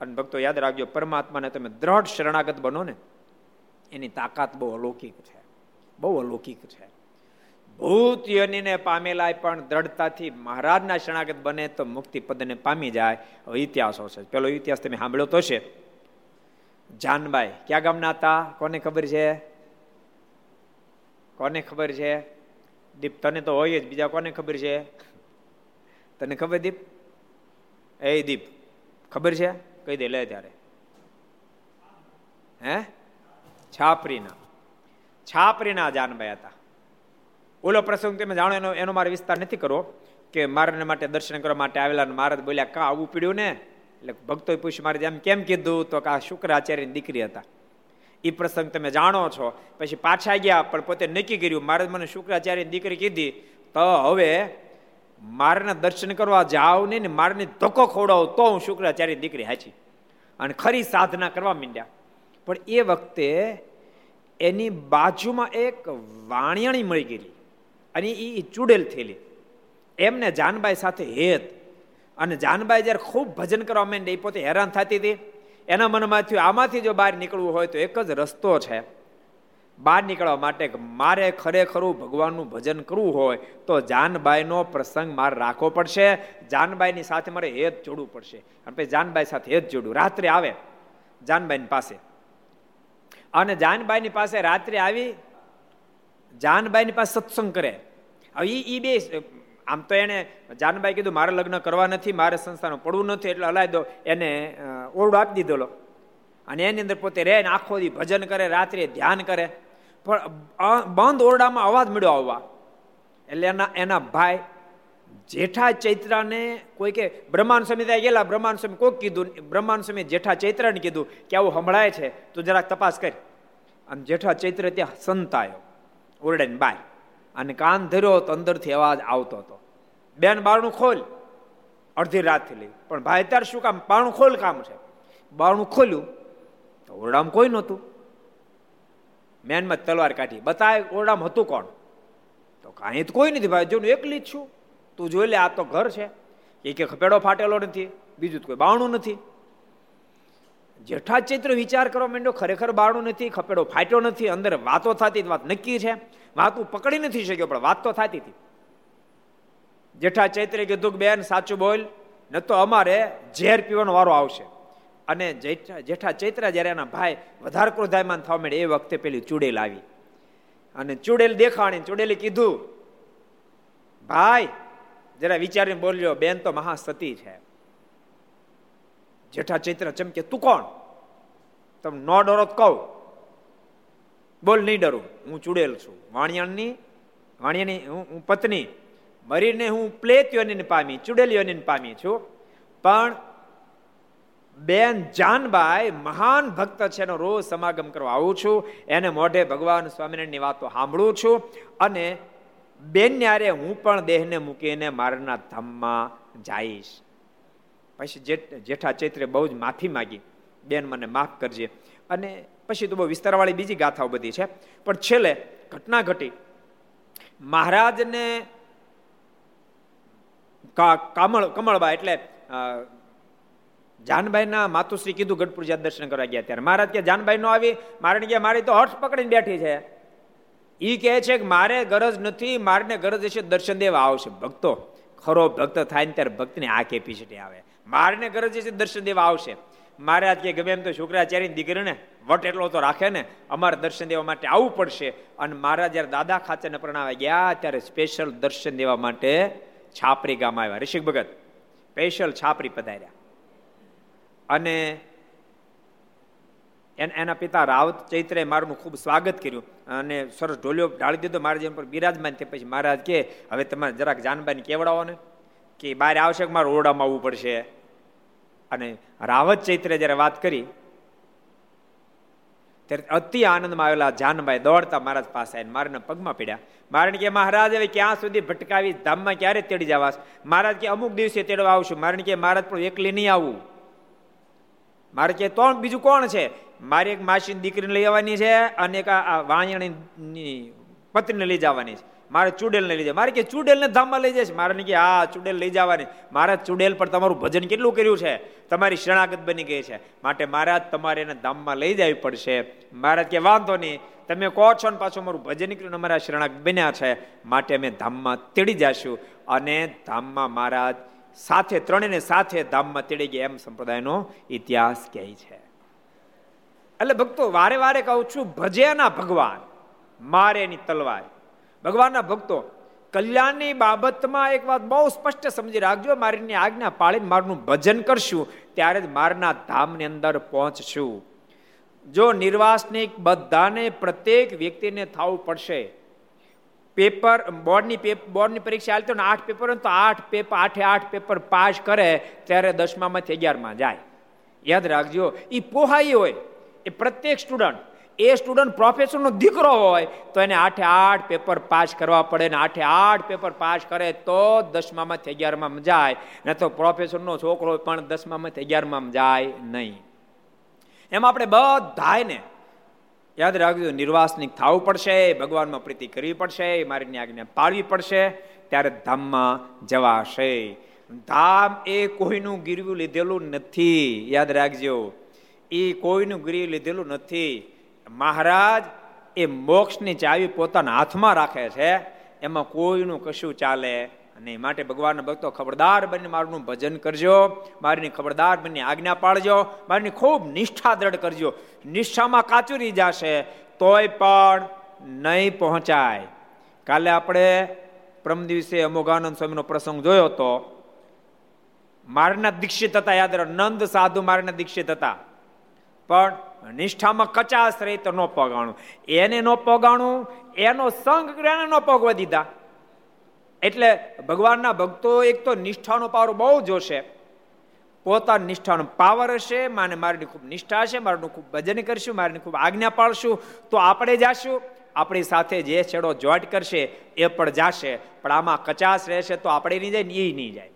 અને ભક્તો યાદ રાખજો, પરમાત્માને તમે દ્રઢ શરણાગત બનો ને. એની તાકાત બહુ અલૌકિક છે. બહુ અલૌકિક છે. ભૂત યોનિને પામેલા પણ દ્રઢતાથી મહારાજના શરણાગત બને તો મુક્તિ પદને પામી જાય. ઇતિહાસો છે. પેલો ઇતિહાસ તમે સાંભળ્યો તો છે. જાનબાઈ, ક્યાં ગામના હતા? કોને ખબર છે? કોને ખબર છે? દીપ, તને તો હોય જ. બીજા કોને ખબર છે? તને ખબર દીપ? એ દીપ, ખબર છે? કહી દે, લે ત્યારે. હે? છાપરીના. છાપરીના જાનભાઈ હતા. ઓલો પ્રસંગ તમે જાણો એનો એનો મારે વિસ્તાર નથી કરવો કે મારાને માટે દર્શન કરવા માટે આવેલા મહારાજ બોલ્યા, કા આવું પીડ્યું ને? એટલે ભક્તોએ પૂછ્યું, મારે એમ કેમ કીધું? તો કે શુક્રાચાર્યની દીકરી હતા. એ પ્રસંગ તમે જાણો છો. પછી પાછા ગયા, પણ પોતે નક્કી કર્યું, મારે મને શુક્રાચાર્યની દીકરી કીધી, તો હવે મારના દર્શન કરવા જાવ ને મારને ધક્કો ખવડાવો, તો હું શુક્રાચાર્ય દીકરી હાચી. અને ખરી સાધના કરવા માંડ્યા. પણ એ વખતે એની બાજુમાં એક વાણિયાણી મળી ગયેલી અને એ ચૂડેલ થયેલી. એમને જાનબાઈ સાથે હેત. અને જાનબાઈ જ્યારે ખૂબ ભજન કરવા માંડે એ પોતે હેરાન થતી હતી. એના મનમાં થયું, આમાંથી જો બહાર નીકળવું હોય તો એક જ રસ્તો છે. બહાર નીકળવા માટે મારે ખરેખરું ભગવાનનું ભજન કરવું હોય તો જાનબાઈનો પ્રસંગ મારે રાખવો પડશે. જાનબાઈની સાથે મારે હેત જોડવું પડશે. અને પછી જાનબાઈ સાથે હેત જોડવું રાત્રે આવે. જાનબાઈની પાસે અને જાનબાઈની પાસે રાત્રે આવી, જાનબાઈની પાસે સત્સંગ કરે. હવે એ બે, આમ તો એને જાનબાઈ કીધું, મારે લગ્ન કરવા નથી, મારે સંસ્થાનું પડવું નથી, એટલે હલાવી દો. એને ઓરડો આપી દીધેલો અને એની અંદર પોતે રહે ને આખો દી ભજન કરે, રાત્રે ધ્યાન કરે. પણ બંધ ઓરડામાં અવાજ મળ્યો આવવા. એટલે એના એના ભાઈ જેઠા ચૈત્રાને કોઈ કે બ્રહ્માંડ સ્વામી ત્યાં ગયેલા, બ્રહ્માંડ સ્વામી કોઈક કીધું, બ્રહ્માંડ સ્વામી જેઠા ચૈત્રાને કીધું કે આવું સંભળાય છે, તું જરાક તપાસ કરી. આમ જેઠા ચૈત્ર ત્યાં સંતાયો ઓરડાને બાર અને કાન ધર્યો તો અંદરથી અવાજ આવતો હતો. બેન બારણું ખોલ. અડધી રાતથી લઈ. પણ ભાઈ, અત્યારે શું કામ? બારણું ખોલ કામ છે. બારણું ખોલ્યું, તો ઓરડામાં કોઈ નહોતું. મેનમાં તલવાર કાઢી. બતાય ઓરડામાં હતું કોણ? તો કાંઈ તો કોઈ નથી. ભાઈ જો એકલી જ છું. તું જોઈ લે, આ તો ઘર છે. એ કે ખપેડો ફાટેલો નથી, બીજું કોઈ બાણું નથી. જેઠા ચૈત્ર વિચાર કરવા માંડ્યો, ખરેખર બાણું નથી, ખપેડો ફાટ્યો નથી, અંદર વાતો થતી વાત નક્કી છે. વાત હું પકડી નથી શક્યો, પણ વાત તો થતી હતી. જેઠા ચૈત્રે કીધું બેન, સાચું બોલ ન તો અમારે ઝેર પીવાનો વારો આવશે. અને જેઠા જેઠા ચૈત્ર જ્યારે એના ભાઈ વધારે ક્રોધાયમાન થવા માંડે એ વખતે પેલી ચૂડેલ આવી. અને ચૂડેલ દેખાણી ચૂડેલે કીધું, ભાઈ જરા વિચારીને બોલ્યો, બેન તો મહાસતી છે. જેઠા ચૈત્ર ચમકે તું કોણ? તમે નો ડરો કહું. બોલ, નહીં ડરું. હું ચૂડેલ છું. વાણિયાની વાણિયાની, હું પત્ની. મરીને હું પ્લેત યોનીને પામી ચુડેલીઓની પામી છું. પણ બેન જાનબાઈ મહાન ભક્ત છે એનો રોજ સમાગમ કરવા આવું છું. એને મોઢે ભગવાન સ્વામિનારાયણની વાતો સાંભળું છું અને બેન ન્યારે હું પણ દેહને મૂકીને મારના ધામમાં જઈશ. પછી જેઠા ચૈત્રે બહુ જ માફી માગી. બેન, મને માફ કરજે. અને પછી તો બહુ વિસ્તારવાળી બીજી ગાથાઓ બધી છે. પણ છેલ્લે ઘટના ઘટી. મહારાજને કામળ, કમળબા એટલે જાનભાઈના માતુશ્રી કીધું ગઢપુર જ્યાં દર્શન કરવા ગયા ત્યારે. મહારાજ કે, જાનભાઈ નો આવી. મારે કે, મારી તો હર્ષ પકડીને બેઠી છે. એ કહે છે કે મારે ગરજ નથી, મારને ગરજ હશે, દર્શન દેવા આવશે. ભક્તો, ખરો ભક્ત થાય ને ત્યારે ભક્તની આંખે પીછટી આવે. મારને ગરજ હશે, દર્શન દેવા આવશે. મહારાજ કે ગમે એમ તો શુક્રાચાર્યની દીકરીને વટ એટલો તો રાખે ને, અમારે દર્શન દેવા માટે આવવું પડશે. અને મહારાજ જયારે દાદા ખાચરને પ્રણાવે ગયા, ત્યારે સ્પેશિયલ દર્શન દેવા માટે છાપરી ગામ આવ્યા. ઋષિક ભગત સ્પેશિયલ છાપરી પધાર્યા. અને એના પિતા રાવત ચૈત્રે મારું ખૂબ સ્વાગત કર્યું અને સરસ ઢોલિયો ઢાળી દીધો મારા જેમ પર બિરાજમાન તે પછી મહારાજ કે, હવે તમારે જરાક જાનબાઈને કેવડાવો ને કે બહાર આવશે કે મારે ઓરડામાં આવવું પડશે? અને રાવત ચૈત્રે જ્યારે વાત કરી, ત્યારે અતિ આનંદમાં આવેલા જાનભાઈ દોડતા મહારાજ પાસે આવીને મારાના પગમાં પડ્યા. મારણ કે, મહારાજ, હવે ક્યાં સુધી ભટકાવી ધામમાં ક્યારે તેડી જવા મહારાજ કે, અમુક દિવસે તેડવા આવશું. મારણ કે મહારાજ પણ એકલી નહીં આવું મારે કે, તો બીજું કોણ છે? મારી એક માસીની દીકરીને લઈ આવવાની છે અને એક આ વાણિયાની પત્નીને લઈ જવાની છે. મારે ચુડેલને લઈ જાય. મારે કે ચુડેલને ધામમાં લઈ જાય મારે કે, હા, ચુડેલ લઈ જવાની. મારા ચુડેલ પર તમારું ભજન કેટલું કર્યું છે? તમારી શરણાગત બની ગઈ છે. માટે મહારાજ, તમારે એને ધામમાં લઈ જવી પડશે. મહારાજ કે, વાંધો નહીં. તમે કહો છો ને પાછું મારું ભજન કર્યું અમારા શરણાગત બન્યા છે. માટે અમે ધામમાં તેડી જશું. અને ધામમાં મહારાજ સાથે ત્રણેને સાથે ધામમાં તેડી ગયા એમ સંપ્રદાયનો ઇતિહાસ કહે છે. એટલે ભક્તો, વારે વારે કહું છું ભજેના ભગવાન, મારે એની તલવાર. ભગવાનના ભક્તો, કલ્યાણની બાબતમાં એક વાત બહુ સ્પષ્ટ સમજી રાખજો, મારીની આજ્ઞા પાળીને મારનું ભજન કરશું, ત્યારે જ મારના ધામની અંદર પહોંચશું. જો નિર્વાસનિક બધાને પ્રત્યેક વ્યક્તિને થવું પડશે, પેપર, બોર્ડની બોર્ડની પરીક્ષા હાલતો ને આઠ પેપર તો આઠ પેપર આઠે આઠ પેપર પાસ કરે, ત્યારે દસમામાંથી અગિયારમાં જાય. યાદ રાખજો એ પોહાઈ હોય. એ પ્રત્યેક સ્ટુડન્ટ એ સ્ટુડન્ટ પ્રોફેસરનો દીકરો હોય, તો એને આઠે આઠ પેપર પાસ કરવા પડે ને આઠે આઠ પેપર પાસ કરે તો દસમામાંથી અગિયારમાં જાય. ને તો પ્રોફેસરનો છોકરો પણ દસમામાંથી અગિયારમાં જાય નહીં. એમ આપણે બધાને યાદ રાખજો, નિર્વાસનિક થવું પડશે, ભગવાનમાં પ્રીતિ કરવી પડશે મારી આજ્ઞા પાળવી પડશે, ત્યારે ધામમાં જવાશે. ધામ એ કોઈનું ગીરવું લીધેલું નથી. યાદ રાખજો એ કોઈનું ગીરવી લીધેલું નથી. મહારાજ, એ મોક્ષની ચાવી પોતાના હાથમાં રાખે છે. એમાં કોઈનું કશું ચાલે નહીં. માટે ભગવાનના ભક્તો ખબરદાર બની મારું ભજન કરજો. મારીની ખબરદાર બની આજ્ઞા પાડજો મારીની ખૂબ નિષ્ઠા દ્રઢ કરજો. નિષ્ઠામાં કાચુરી જશે, તોય પણ નહીં પહોંચાય. કાલે આપણે પ્રમ દિવસે અમોઘાનંદ સ્વામીનો પ્રસંગ જોયો હતો મારના દીક્ષિત હતા. યાદ નંદ સાધુ મારના દીક્ષિત હતા. પણ નિષ્ઠામાં કચાશ રહી તો ન પગાણું. એને ન પગાણું, એનો સંગ એને ન પગવા દીધા. એટલે ભગવાનના ભક્તો એક તો નિષ્ઠાનો પાવર બહુ જોશે પોતાની નિષ્ઠાનો પાવર હશે, માને મારીની ખૂબ નિષ્ઠા હશે મારું ખૂબ ભજન કરશું, મારીની ખૂબ આજ્ઞા પાળશું, તો આપણે જાશું. આપણી સાથે જે છેડો જોઈન્ટ કરશે, એ પણ જાશે. પણ આમાં કચાશ રહેશે તો આપણે નહીં જાય ને એ નહીં જાય.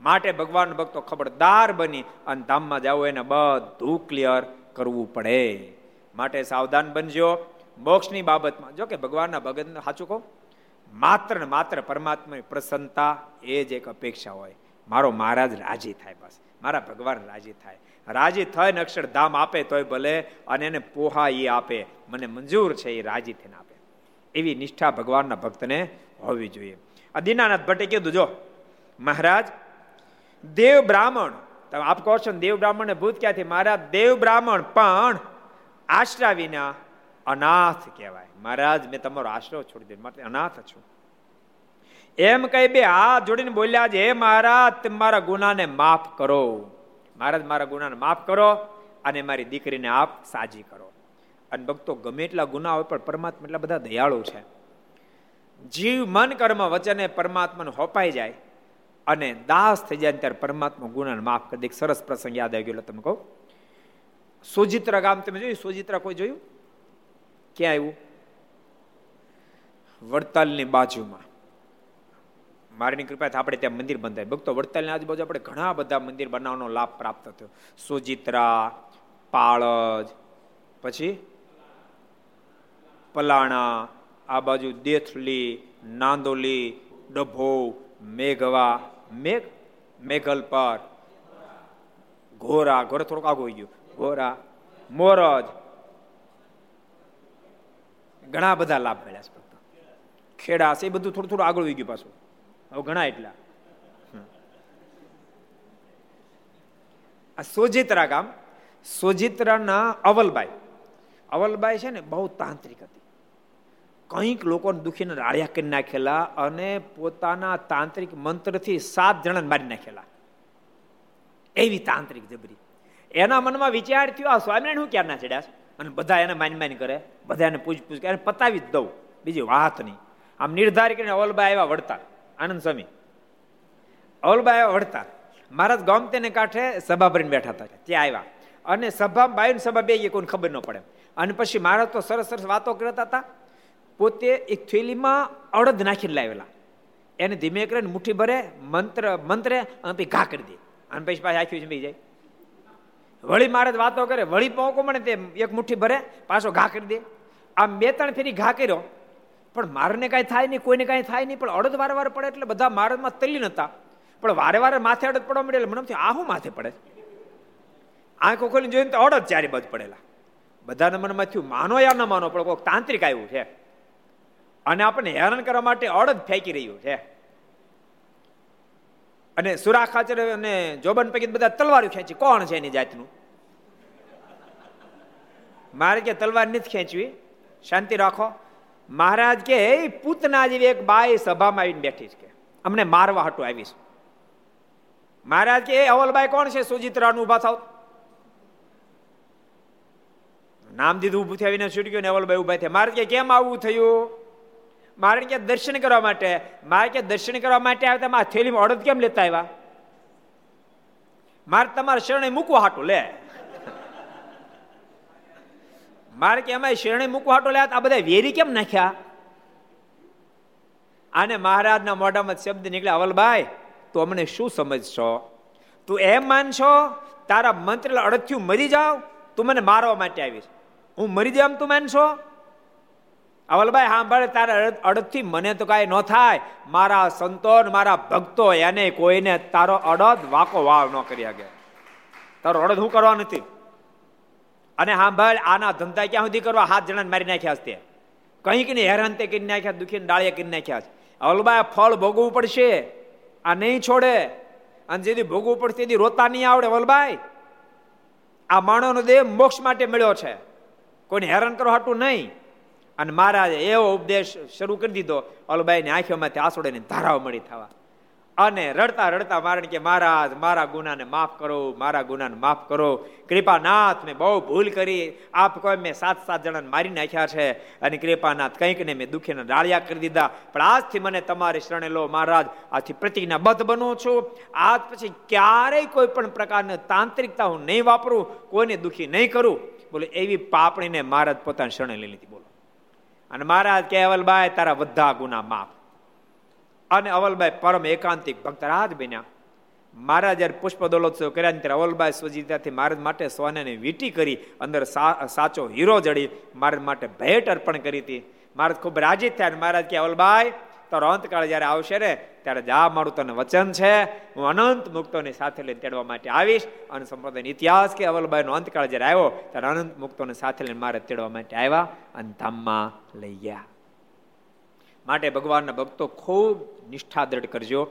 માટે ભગવાન ભક્તો ખબરદાર બની અને ધામમાં જવું એને બધું ક્લિયર કરવું પડે. માટે સાવધાન બનજો. મોક્ષની બાબતમાં, જો કે ભગવાનના ભગત, સાચું કહું? માત્ર ને માત્ર પરમાત્માની પ્રસન્નતા એ જ એક અપેક્ષા હોય. મારો મહારાજ રાજી થાય બસ. મારા ભગવાન રાજી થાય. રાજી થઈને અક્ષરધામ આપે તોય ભલે, અને એને પોહા એ આપે. મને મંજૂર છે એ રાજી થઈને આપે. એવી નિષ્ઠા ભગવાનના ભક્તને હોવી જોઈએ. આ દીનાનાથ ભટ્ટે કીધું, જો, મહારાજ, દેવ બ્રાહ્મણ તમે આપ કહો છો દેવ બ્રાહ્મણ ભૂત ક્યાંથી? મારા દેવ બ્રાહ્મણ પણ આશરા વિના અનાથ કહેવાય. મહારાજ, મેં તમારો આશરો છોડી દીધો, માટે અનાથ છું. એમ કહી બે હાથ જોડીને બોલ્યા છે, હે મહારાજ મારા ગુનાને માફ કરો. મહારાજ, મારા ગુનાને માફ કરો અને મારી દીકરીને આપ સાજી કરો. અને ભક્તો, ગમે એટલા ગુના હોય, પણ પરમાત્મા એટલા બધા દયાળુ છે. જીવ મન કર્મ વચને પરમાત્માને હોપાઈ જાય. અને દાસ થઈ જાય ત્યારે પરમાત્મા ગુનાને માફ કરી દે. સરસ પ્રસંગ યાદ આવી ગયો તમે કહો. સુજિત્રા ગામ તમે જોયું? સુજિત્રા કોઈ જોયું? ક્યાં આવ્યું? વડતાલની બાજુમાં. મારીની કૃપાથી આપણે ત્યાં મંદિર બંધાય. ભક્તો, વડતાલની આજુબાજુ આપણે ઘણા બધા મંદિર બનાવવાનો લાભ પ્રાપ્ત થયો. સુજિત્રા, પાળજ, પછી પલાણા, આ બાજુ દેથલી, નાંદોલી ડભો મેઘવા મેઘ મેઘલ પર ઘોરા ઘોરા થોડુંક આગું ગયું. ઘોરા, મોરજ. ઘણા બધા લાભ મળ્યા છે ખેડા એ બધું થોડું થોડું આગળ ગયું પાછું. હવે ઘણા એટલા. આ સોજિત્રા ગામ, સોજિત્રાના અવલબાઈ. અવલબાઈ છે ને બહુ તાંત્રિક હતી. કંઈક લોકોને દુખીને રાળિયા કરી નાખેલા અને પોતાના તાંત્રિક મંત્રથી સાત જણાને મારી નાખેલા. એવી તાંત્રિક જબરી. એના મનમાં વિચાર થયો, આ સ્વામિનારાયણ હું ક્યારના ચડ્યા અને બધા એને માન માન કરે બધા એને પૂછ પૂછ કરે પતાવી જ દઉં. બીજી વાત નહીં. આમ નિર્ધાર કરીને અવલબા આવ્યા વળતા. આનંદ સ્વામી. અવલબા આવ્યા વળતા. મહારાજ ગમતેને કાંઠે સભા ભરીને બેઠા હતા. ત્યાં આવ્યા. અને સભા બાયું સભા બે કોઈને ખબર ન પડે. અને પછી મહારાજ તો સરસ સરસ વાતો કરતા હતા. પોતે એક થેલીમાં અડદ નાખીને લાવેલા. એને ધીમે કરીને મુઠ્ઠી ભરે, મંત્ર, મંત્રે અને પછી ઘા કરી દે. અને પછી પાછી આખી જમી જાય. વળી મારે વાતો કરે, વળી પોકો મને તે એક મુઠ્ઠી ભરે, પાછો ઘા કરી દે. આમ બે ત્રણ ફેરી ઘા કર્યો, પણ મારને કાંઈ થાય નહીં, કોઈને કાંઈ થાય નહીં, પણ અડદ વારે પડે એટલે બધા મારદમાં તલી નતા પણ વારે વારે માથે અડદ પડવા મળે એટલે મને આ હું માથે પડે આંખો ખોલીને જોઈને તો અડદ ચારે બાજુ પડેલા. બધાના મનમાં થયું, માનો યા ન માનો, પણ કોઈક તાંત્રિક આવ્યું છે. અને આપણને હેરાન કરવા માટે અડદ ફેંકી રહ્યું છે. અને સુરા ખાચર અને જોબન પૈકી બધા તલવારો ખેંચી. કોણ છે એની જાતનું? મારે કે તલવાર નથી ખેંચવી. શાંતિ રાખો. મહારાજ કે પૂતના જેવી એક બાઈ સભામાં આવીને બેઠી છે અમને મારવા હટું આવીશ. મહારાજ કે અવલબાઈ કોણ છે? સુજિત્રાનું ઊભા થાવ. નામ દીધું ઉભું થયા વિના છૂટી ગયું ને અવલબાઈ ઊભા થયા. મારે કે, કેમ આવું થયું? મારે ક્યાં દર્શન કરવા માટે, મારે ક્યાં દર્શન કરવા માટે આવ્યા તમે આ થેલીમાં અડદ કેમ લેતા આવ્યા? મારે તમારા શરણે મૂકવા હાટું, લે. મારે કે અમારે શરણે મૂકવા હાટો લે, આ બધા વેરી કેમ નાખ્યા? આને મહારાજના મોઢામાં શબ્દ નીકળ્યા, અવલભાઈ, તું અમને શું સમજશો? તું એમ માનશો, તારા મંત્ર અડથિયું મરી જાવ તું મને મારવા માટે આવીશ. હું મરી જાઉં તું માનશો? અવલભાઈ સાંભળે તારા અડદથી મને તો કાંઈ ન થાય. મારા સંતો મારા ભક્તો, એને કોઈને તારો અડદ વાકો વાવ ન કરી શકે. તારો અડદ હું કરવા નથી. અને સાંભળ આના ધંધા ક્યાં સુધી કરવા? હાથ જણાને મારી નાખ્યા છે કંઈક ને હેરાન તે કરી નાખ્યા, દુખીને ડાળિયા કરી નાખ્યા છે. અવલભાઈ ફળ ભોગવવું પડશે. આ નહીં છોડે. અને જેથી ભોગવવું પડશે તેથી રોતા નહીં આવડે. વલભાઈ આ માણસનો દેહ મોક્ષ માટે મળ્યો છે. કોઈને હેરાન કરવા હાટું નહીં. અને મહારાજે એવો ઉપદેશ શરૂ કરી દીધો, અલબાઈની આંખોમાંથી આસોડેની ધારાઓ મળી થવા. અને રડતા રડતા મારણ કે, મહારાજ, મારા ગુનાને માફ કરો, મારા ગુનાને માફ કરો. કૃપાનાથ, મેં બહુ ભૂલ કરી. આપ કોઈ મેં સાત સાત જણાને મારી નાખ્યા છે. અને કૃપાનાથ કંઈક ને મેં દુઃખીને ડાળિયા કરી દીધા. પણ આજથી મને તમારી શરણે લો, મહારાજ. આથી પ્રતિજ્ઞાબદ્ધ બનું છું. આજ પછી ક્યારેય કોઈ પણ પ્રકારની તાંત્રિકતા હું નહીં વાપરું, કોઈને દુઃખી નહીં કરું. બોલે, એવી પાપણીને મહારાજ પોતાની શરણે લઈ લીધી. બોલો. અને મહારાજ કેવલભાઈ તારા બધા ગુના માફ. અને અવલભાઈ પરમ એકાંતિક ભક્તરાજ બન્યા. મહારાજ જયારે પુષ્પ દોલોત્સવ કર્યા ત્યારે અવલભાઈ ત્યાંથી મહારાજ માટે સોનાની વીટી કરી, અંદર સાચો હીરો જડી, મહારાજ માટે ભેટ અર્પણ કરી હતી. મહારાજ ખૂબ રાજી થયા મહારાજ કે અવલભાઈ તારો અંતકાળ જયારે આવશે ને, ત્યારે જા, મારું તને વચન છે. હું અનંત મુક્તોની સાથે લઈને તેડવા માટે આવીશ અને સંપ્રદાયનો ઇતિહાસ કે અવલબાઈનો અંતકાળ જયારે આવ્યો, ત્યારે અનંત મુક્તોને સાથે લઈને મારે તેડવા માટે આવ્યા અને ધામમાં લઈ ગયા. માટે ભગવાનના ભક્તો ખૂબ નિષ્ઠા દ્રઢ કરજો.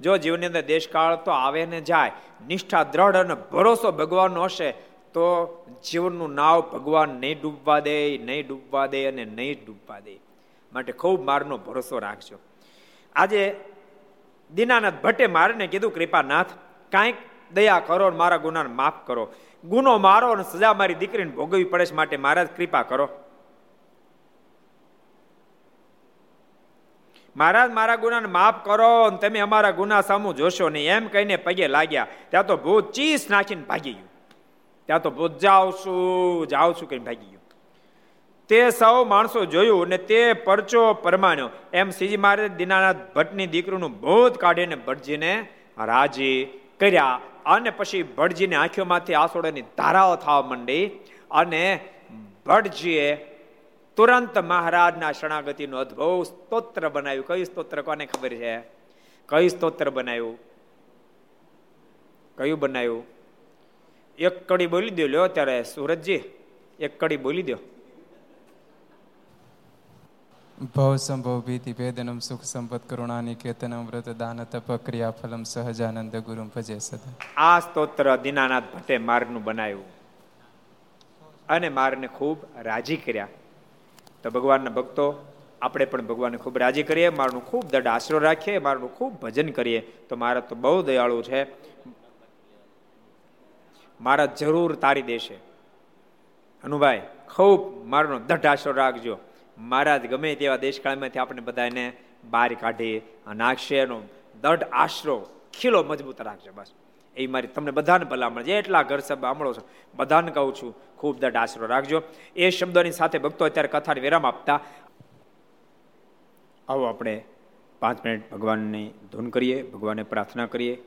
જો જીવનની અંદર દેશકાળ તો આવે ને જાય, નિષ્ઠા દ્રઢ અને ભરોસો ભગવાનનો હશે, તો જીવનનું નાવ ભગવાન નહીં ડૂબવા દે, નહીં ડૂબવા દે અને નહીં ડૂબવા દે. માટે ખૂબ મારનો ભરોસો રાખજો. આજે દીનાનાથ ભટ્ટે મારને કીધું, કૃપાનાથ, કાંઈક દયા કરો મારા ગુનાને માફ કરો. ગુનો મારો અને સજા મારી દીકરીને ભોગવવી પડે છે માટે મહારાજ કૃપા કરો. મહારાજ, મારા ગુનાને માફ કરો અને તમે અમારા ગુના સામું જોશો નહીં. એમ કહીને પગે લાગ્યા. ત્યાં તો ભૂત ચીસ નાખીને ભાગી ગયું. ત્યાં તો ભૂત, જાઉં છું જાઉં છું કહીને ભાગી ગયું. તે સૌ માણસો જોયું અને તે પરચો પરમાણ્યો. એમ સીજી મહારાજ દીનાનાથ ભટ્ટની દીકરીનું ભૂત કાઢીને ભટજીને રાજી કર્યા. અને પછી ભટજીની આંખોમાંથી આસોડાની ધારાઓ થવા માંડી અને ભટજીએ તુરંત મહારાજના શરણાગતિનું અદભુત સ્તોત્ર બનાવ્યું. કયું સ્તોત્ર કોને ખબર છે? કયું સ્તોત્ર બનાવ્યું? કયું બનાવ્યું? એક કડી બોલી દો લ્યો ત્યારે સુરતજી એક કડી બોલી દો ભવ સંભવ ભીતિ ભેદનમ સુખ સંપત કરુણા નિકેતનમ વ્રત દાન તપ ક્રિયા ફલમ સહજાનંદ ગુરુ ભજે સદા આ સ્તોત્ર દીનાનાથ ભટ્ટે માર્ગનું બનાવ્યું અને મારને ખૂબ રાજી કર્યા. તો ભગવાનના ભક્તો, આપણે પણ ભગવાનને ખૂબ રાજી કરીએ, મારનું ખૂબ દઢ આશરો રાખીએ, મારનું ખૂબ ભજન કરીએ. તો મારા તો બહુ દયાળુ છે. મારા જરૂર તારી દેશે. અનુભાઈ ખૂબ મારનો દઢ આશરો રાખજો. મહારાજ ગમે તેવા દેશકાળમાંથી આપણે બધાને બહાર કાઢી નાખશે એનો દઢ આશરો ખીલો મજબૂત રાખજો બસ. એ મારી તમને બધાને ભલામણ જેટલા ઘર સભા સાંભળો છો. બધાને કહું છું, ખૂબ દઢ આશરો રાખજો. એ શબ્દોની સાથે ભક્તો અત્યારે કથાને વિરામ આપતા. આવો આપણે પાંચ મિનિટ ભગવાનની ધૂન કરીએ, ભગવાનને પ્રાર્થના કરીએ.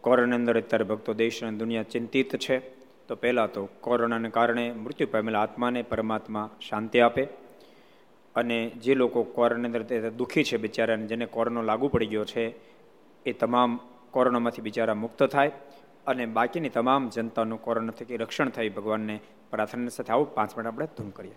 કોરોના અંદર અત્યારે ભક્તો દેશ અને દુનિયા ચિંતિત છે. તો પહેલાં તો કોરોનાને કારણે મૃત્યુ પામેલા આત્માને પરમાત્મા શાંતિ આપે. અને જે લોકો કોરોનાની અંદર દુઃખી છે બિચારાને, જેને કોરોનો લાગુ પડી ગયો છે, એ તમામ કોરોનામાંથી બિચારા મુક્ત થાય અને બાકીની તમામ જનતાનું કોરોના થકી રક્ષણ થાય ભગવાનને પ્રાર્થના સાથે આવું પાંચ મિનિટ આપણે ધૂમ કરીએ.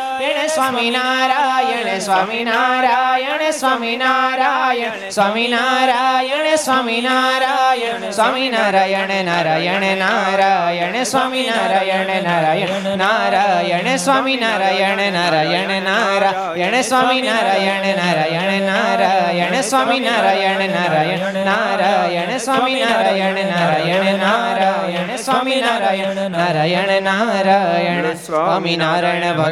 સ્વામિનારાયણ સ્વામિનારાયણ સ્વામિનારાયણ સ્વામિનારાયણ સ્વામિનારાયણ સ્વામિનારાયણ નારાયણ નારાયણ સ્વામિનારાયણ નારાયણ નારાયણ સ્વામિનારાયણ નારાયણ નારાયણ સ્વામિનારાયણ નારાયણ નારાયણ સ્વામિનારાયણ નારાયણ નારાયણ સ્વામિનારાયણ નારાયણ નારાયણ સ્વામિનારાયણ નારાયણ નારાયણ સ્વામિનારાયણ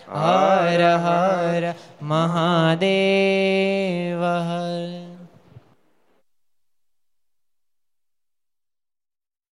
હર હર મહાદેવ હર